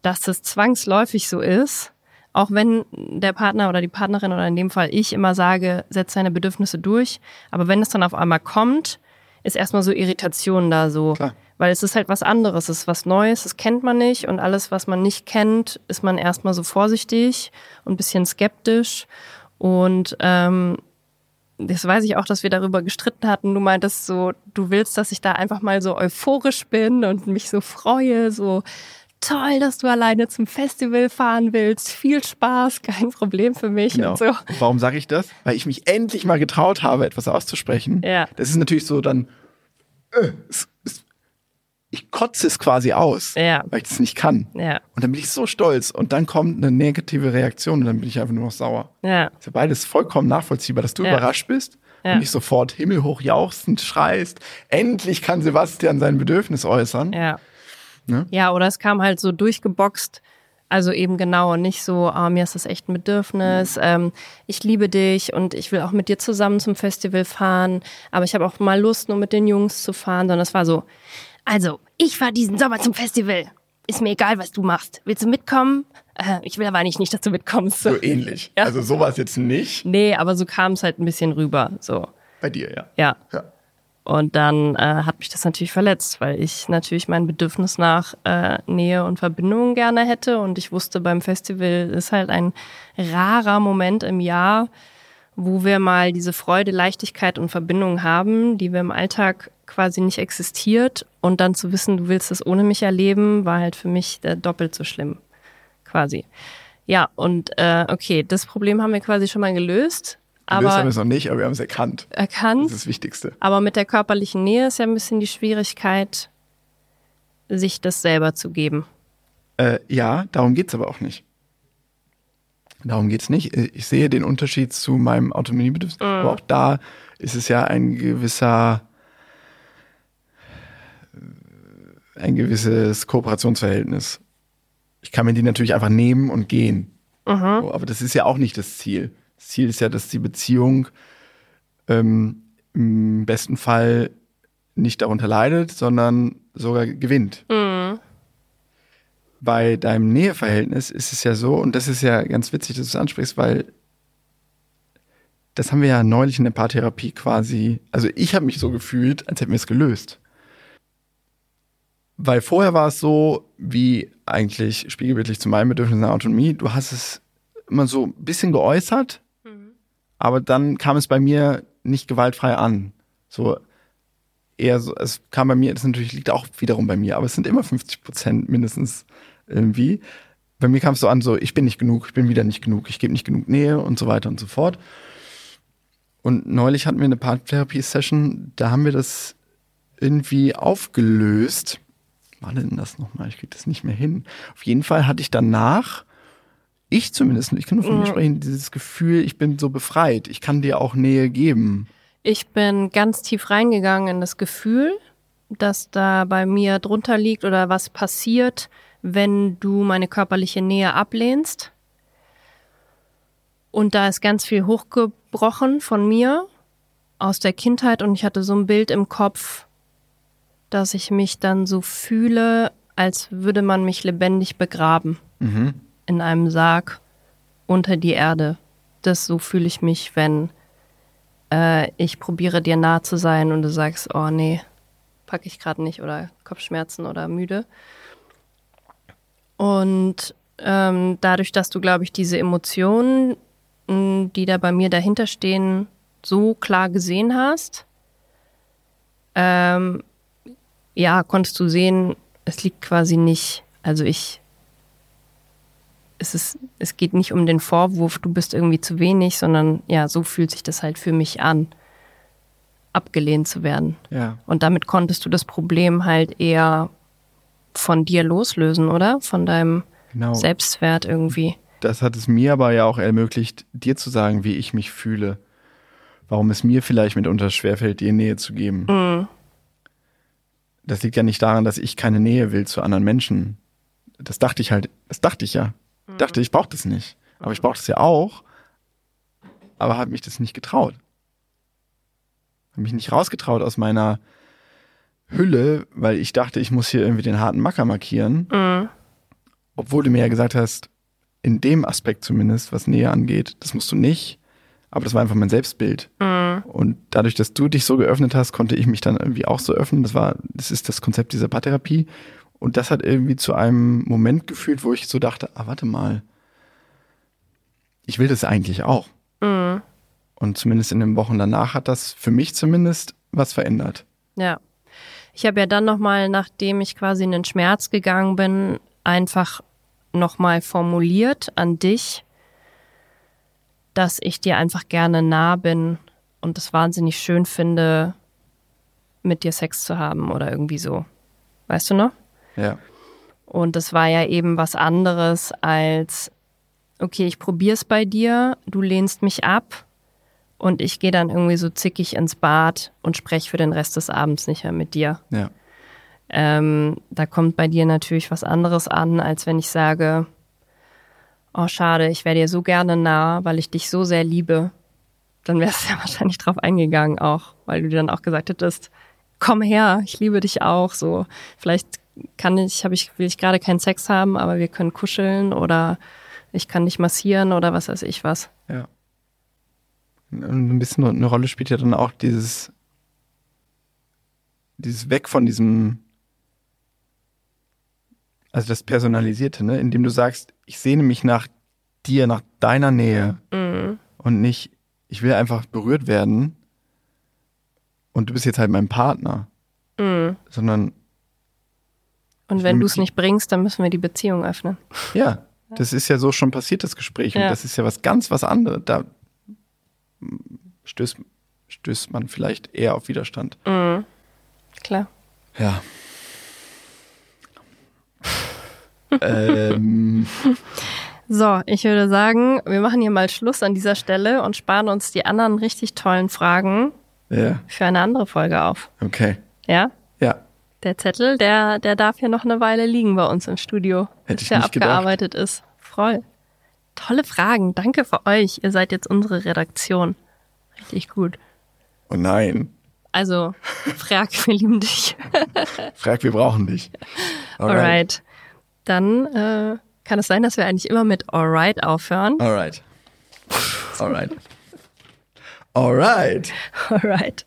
C: dass es zwangsläufig so ist, auch wenn der Partner oder die Partnerin oder in dem Fall ich immer sage, setz deine Bedürfnisse durch, aber wenn es dann auf einmal kommt, ist erstmal so Irritation da so.
B: Klar.
C: Weil es ist halt was anderes, es ist was Neues, das kennt man nicht und alles, was man nicht kennt, ist man erstmal so vorsichtig und ein bisschen skeptisch. Und ähm, das weiß ich auch, dass wir darüber gestritten hatten. Du meintest so, du willst, dass ich da einfach mal so euphorisch bin und mich so freue, so toll, dass du alleine zum Festival fahren willst. Viel Spaß, kein Problem für mich
B: Genau.
C: und so.
B: Warum sage ich das? Weil ich mich endlich mal getraut habe, etwas auszusprechen.
C: Ja.
B: Das ist natürlich so dann, äh, es, es, ich kotze es quasi aus,
C: Ja.
B: weil ich das nicht kann.
C: Ja,
B: Und dann bin ich so stolz und dann kommt eine negative Reaktion und dann bin ich einfach nur noch sauer.
C: ja,
B: ist ja beides vollkommen nachvollziehbar, dass du überrascht bist und nicht sofort himmelhoch jauchzend schreist. Endlich kann Sebastian sein Bedürfnis äußern.
C: ja.
B: Ne?
C: Ja, oder es kam halt so durchgeboxt. Also eben genau und nicht so, ah, mir ist das echt ein Bedürfnis, ähm, ich liebe dich und ich will auch mit dir zusammen zum Festival fahren, aber ich habe auch mal Lust, nur mit den Jungs zu fahren, sondern es war so, also, ich fahre diesen Sommer zum Festival. Ist mir egal, was du machst. Willst du mitkommen? Äh, ich will aber eigentlich nicht, dass du mitkommst. So.
B: Ähnlich.
C: Ja.
B: Also sowas jetzt nicht
C: Nee, aber so kam es halt ein bisschen rüber. So,
B: bei dir, ja.
C: ja.
B: ja.
C: Und dann äh, hat mich das natürlich verletzt, weil ich natürlich mein Bedürfnis nach äh, Nähe und Verbindung gerne hätte. Und ich wusste, beim Festival ist halt ein rarer Moment im Jahr, wo wir mal diese Freude, Leichtigkeit und Verbindung haben, die wir im Alltag quasi nicht existiert. Und dann zu wissen, du willst es ohne mich erleben, war halt für mich äh, doppelt so schlimm. Quasi. Ja, und äh, okay, das Problem haben wir quasi schon mal gelöst.
B: Aber haben wir es noch nicht, aber wir haben es erkannt.
C: erkannt.
B: Das ist das Wichtigste.
C: Aber mit der körperlichen Nähe ist ja ein bisschen die Schwierigkeit, sich das selber zu geben.
B: Äh, ja, darum geht's aber auch nicht. Darum geht's nicht. Ich sehe den Unterschied zu meinem Autonomiebedürfnis, aber auch da ist es ja ein gewisser, äh, ein gewisses Kooperationsverhältnis. Ich kann mir die natürlich einfach nehmen und gehen. So, aber das ist ja auch nicht das Ziel. Das Ziel ist ja, dass die Beziehung ähm, im besten Fall nicht darunter leidet, sondern sogar gewinnt bei deinem Näheverhältnis ist es ja so, und das ist ja ganz witzig, dass du es ansprichst, weil das haben wir ja neulich in der Paartherapie quasi, also ich habe mich so gefühlt, als hätten wir es gelöst. Weil vorher war es so, wie eigentlich spiegelbildlich zu meinem Bedürfnis nach Autonomie, du hast es immer so ein bisschen geäußert, aber dann kam es bei mir nicht gewaltfrei an. So eher so, es kam bei mir, das natürlich liegt auch wiederum bei mir, aber es sind immer 50 Prozent mindestens irgendwie. Bei mir kam es so an, so, ich bin nicht genug, ich bin wieder nicht genug, ich gebe nicht genug Nähe und so weiter und so fort. Und neulich hatten wir eine Paartherapie-Session, da haben wir das irgendwie aufgelöst. War denn das nochmal? Ich krieg das nicht mehr hin. Auf jeden Fall hatte ich danach, ich zumindest, ich kann nur von mir sprechen, dieses Gefühl, ich bin so befreit. Ich kann dir auch Nähe geben.
C: Ich bin ganz tief reingegangen in das Gefühl, dass da bei mir drunter liegt oder was passiert, wenn du meine körperliche Nähe ablehnst. Und da ist ganz viel hochgebrochen von mir aus der Kindheit und ich hatte so ein Bild im Kopf, dass ich mich dann so fühle, als würde man mich lebendig begraben in einem Sarg unter die Erde. Das so fühle ich mich, wenn äh, ich probiere dir nah zu sein und du sagst, oh nee, packe ich gerade nicht oder Kopfschmerzen oder müde. Und ähm, dadurch, dass du, glaube ich, diese Emotionen, mh, die da bei mir dahinter stehen, so klar gesehen hast, ähm, ja, konntest du sehen, es liegt quasi nicht, also ich, es ist, es geht nicht um den Vorwurf, du bist irgendwie zu wenig, sondern ja, so fühlt sich das halt für mich an, abgelehnt zu werden.
B: Ja.
C: Und damit konntest du das Problem halt eher von dir loslösen, oder? Von deinem
B: Genau.
C: Selbstwert irgendwie.
B: Das hat es mir aber ja auch ermöglicht, dir zu sagen, wie ich mich fühle. Warum es mir vielleicht mitunter schwerfällt, dir Nähe zu geben.
C: Mhm.
B: Das liegt ja nicht daran, dass ich keine Nähe will zu anderen Menschen. Das dachte ich halt, das dachte ich ja. Ich dachte, ich brauche das nicht. Aber ich brauche das ja auch. Aber habe mich das nicht getraut. Habe mich nicht rausgetraut aus meiner Hülle, weil ich dachte, ich muss hier irgendwie den harten Macker markieren.
C: Mhm.
B: Obwohl du mir ja gesagt hast, in dem Aspekt zumindest, was Nähe angeht, das musst du nicht. Aber das war einfach mein Selbstbild.
C: Mhm.
B: Und dadurch, dass du dich so geöffnet hast, konnte ich mich dann irgendwie auch so öffnen. Das war, das ist das Konzept dieser Paartherapie. Und das hat irgendwie zu einem Moment gefühlt, wo ich so dachte, ah, warte mal. Ich will das eigentlich auch.
C: Mhm.
B: Und zumindest in den Wochen danach hat das für mich zumindest was verändert.
C: Ja. Ich habe ja dann nochmal, nachdem ich quasi in den Schmerz gegangen bin, einfach nochmal formuliert an dich, dass ich dir einfach gerne nah bin und es wahnsinnig schön finde, mit dir Sex zu haben oder irgendwie so. Weißt du noch?
B: Ja.
C: Und das war ja eben was anderes als, okay, ich probier's bei dir, du lehnst mich ab und ich gehe dann irgendwie so zickig ins Bad und spreche für den Rest des Abends nicht mehr mit dir.
B: Ja.
C: Ähm, da kommt bei dir natürlich was anderes an, als wenn ich sage, oh schade, ich wäre dir so gerne nah, weil ich dich so sehr liebe. Dann wärst du ja wahrscheinlich drauf eingegangen auch, weil du dir dann auch gesagt hättest, komm her, ich liebe dich auch. So, vielleicht kann ich, habe ich, will ich gerade keinen Sex haben, aber wir können kuscheln oder ich kann dich massieren oder was weiß ich was.
B: Ja. Ein bisschen eine Rolle spielt ja dann auch dieses, dieses Weg von diesem, also das Personalisierte, ne? indem du sagst, ich sehne mich nach dir, nach deiner Nähe
C: Mhm.
B: und nicht, ich will einfach berührt werden und du bist jetzt halt mein Partner,
C: Mhm.
B: sondern
C: Und wenn du es nicht bringst, dann müssen wir die Beziehung öffnen.
B: ja, das ist ja so schon passiert, das Gespräch und
C: Ja.
B: das ist ja was ganz was anderes. Da stößt, stößt man vielleicht eher auf Widerstand.
C: Mhm. Klar.
B: Ja. Ähm,
C: So, ich würde sagen, wir machen hier mal Schluss an dieser Stelle und sparen uns die anderen richtig tollen Fragen
B: ja,
C: für eine andere Folge auf.
B: okay.
C: Ja?
B: Ja,
C: Der Zettel, der, der darf hier noch eine Weile liegen bei uns im Studio,
B: Hätte
C: bis
B: ich
C: der
B: nicht gedacht.
C: abgearbeitet ist. Voll. Tolle Fragen. Danke für euch. Ihr seid jetzt unsere Redaktion. Richtig gut.
B: oh nein.
C: Also, Frag, wir lieben dich.
B: Frag, wir brauchen dich.
C: Alright. Dann äh, kann es sein, dass wir eigentlich immer mit Alright aufhören.
B: Alright. Alright. Alright.
C: Alright.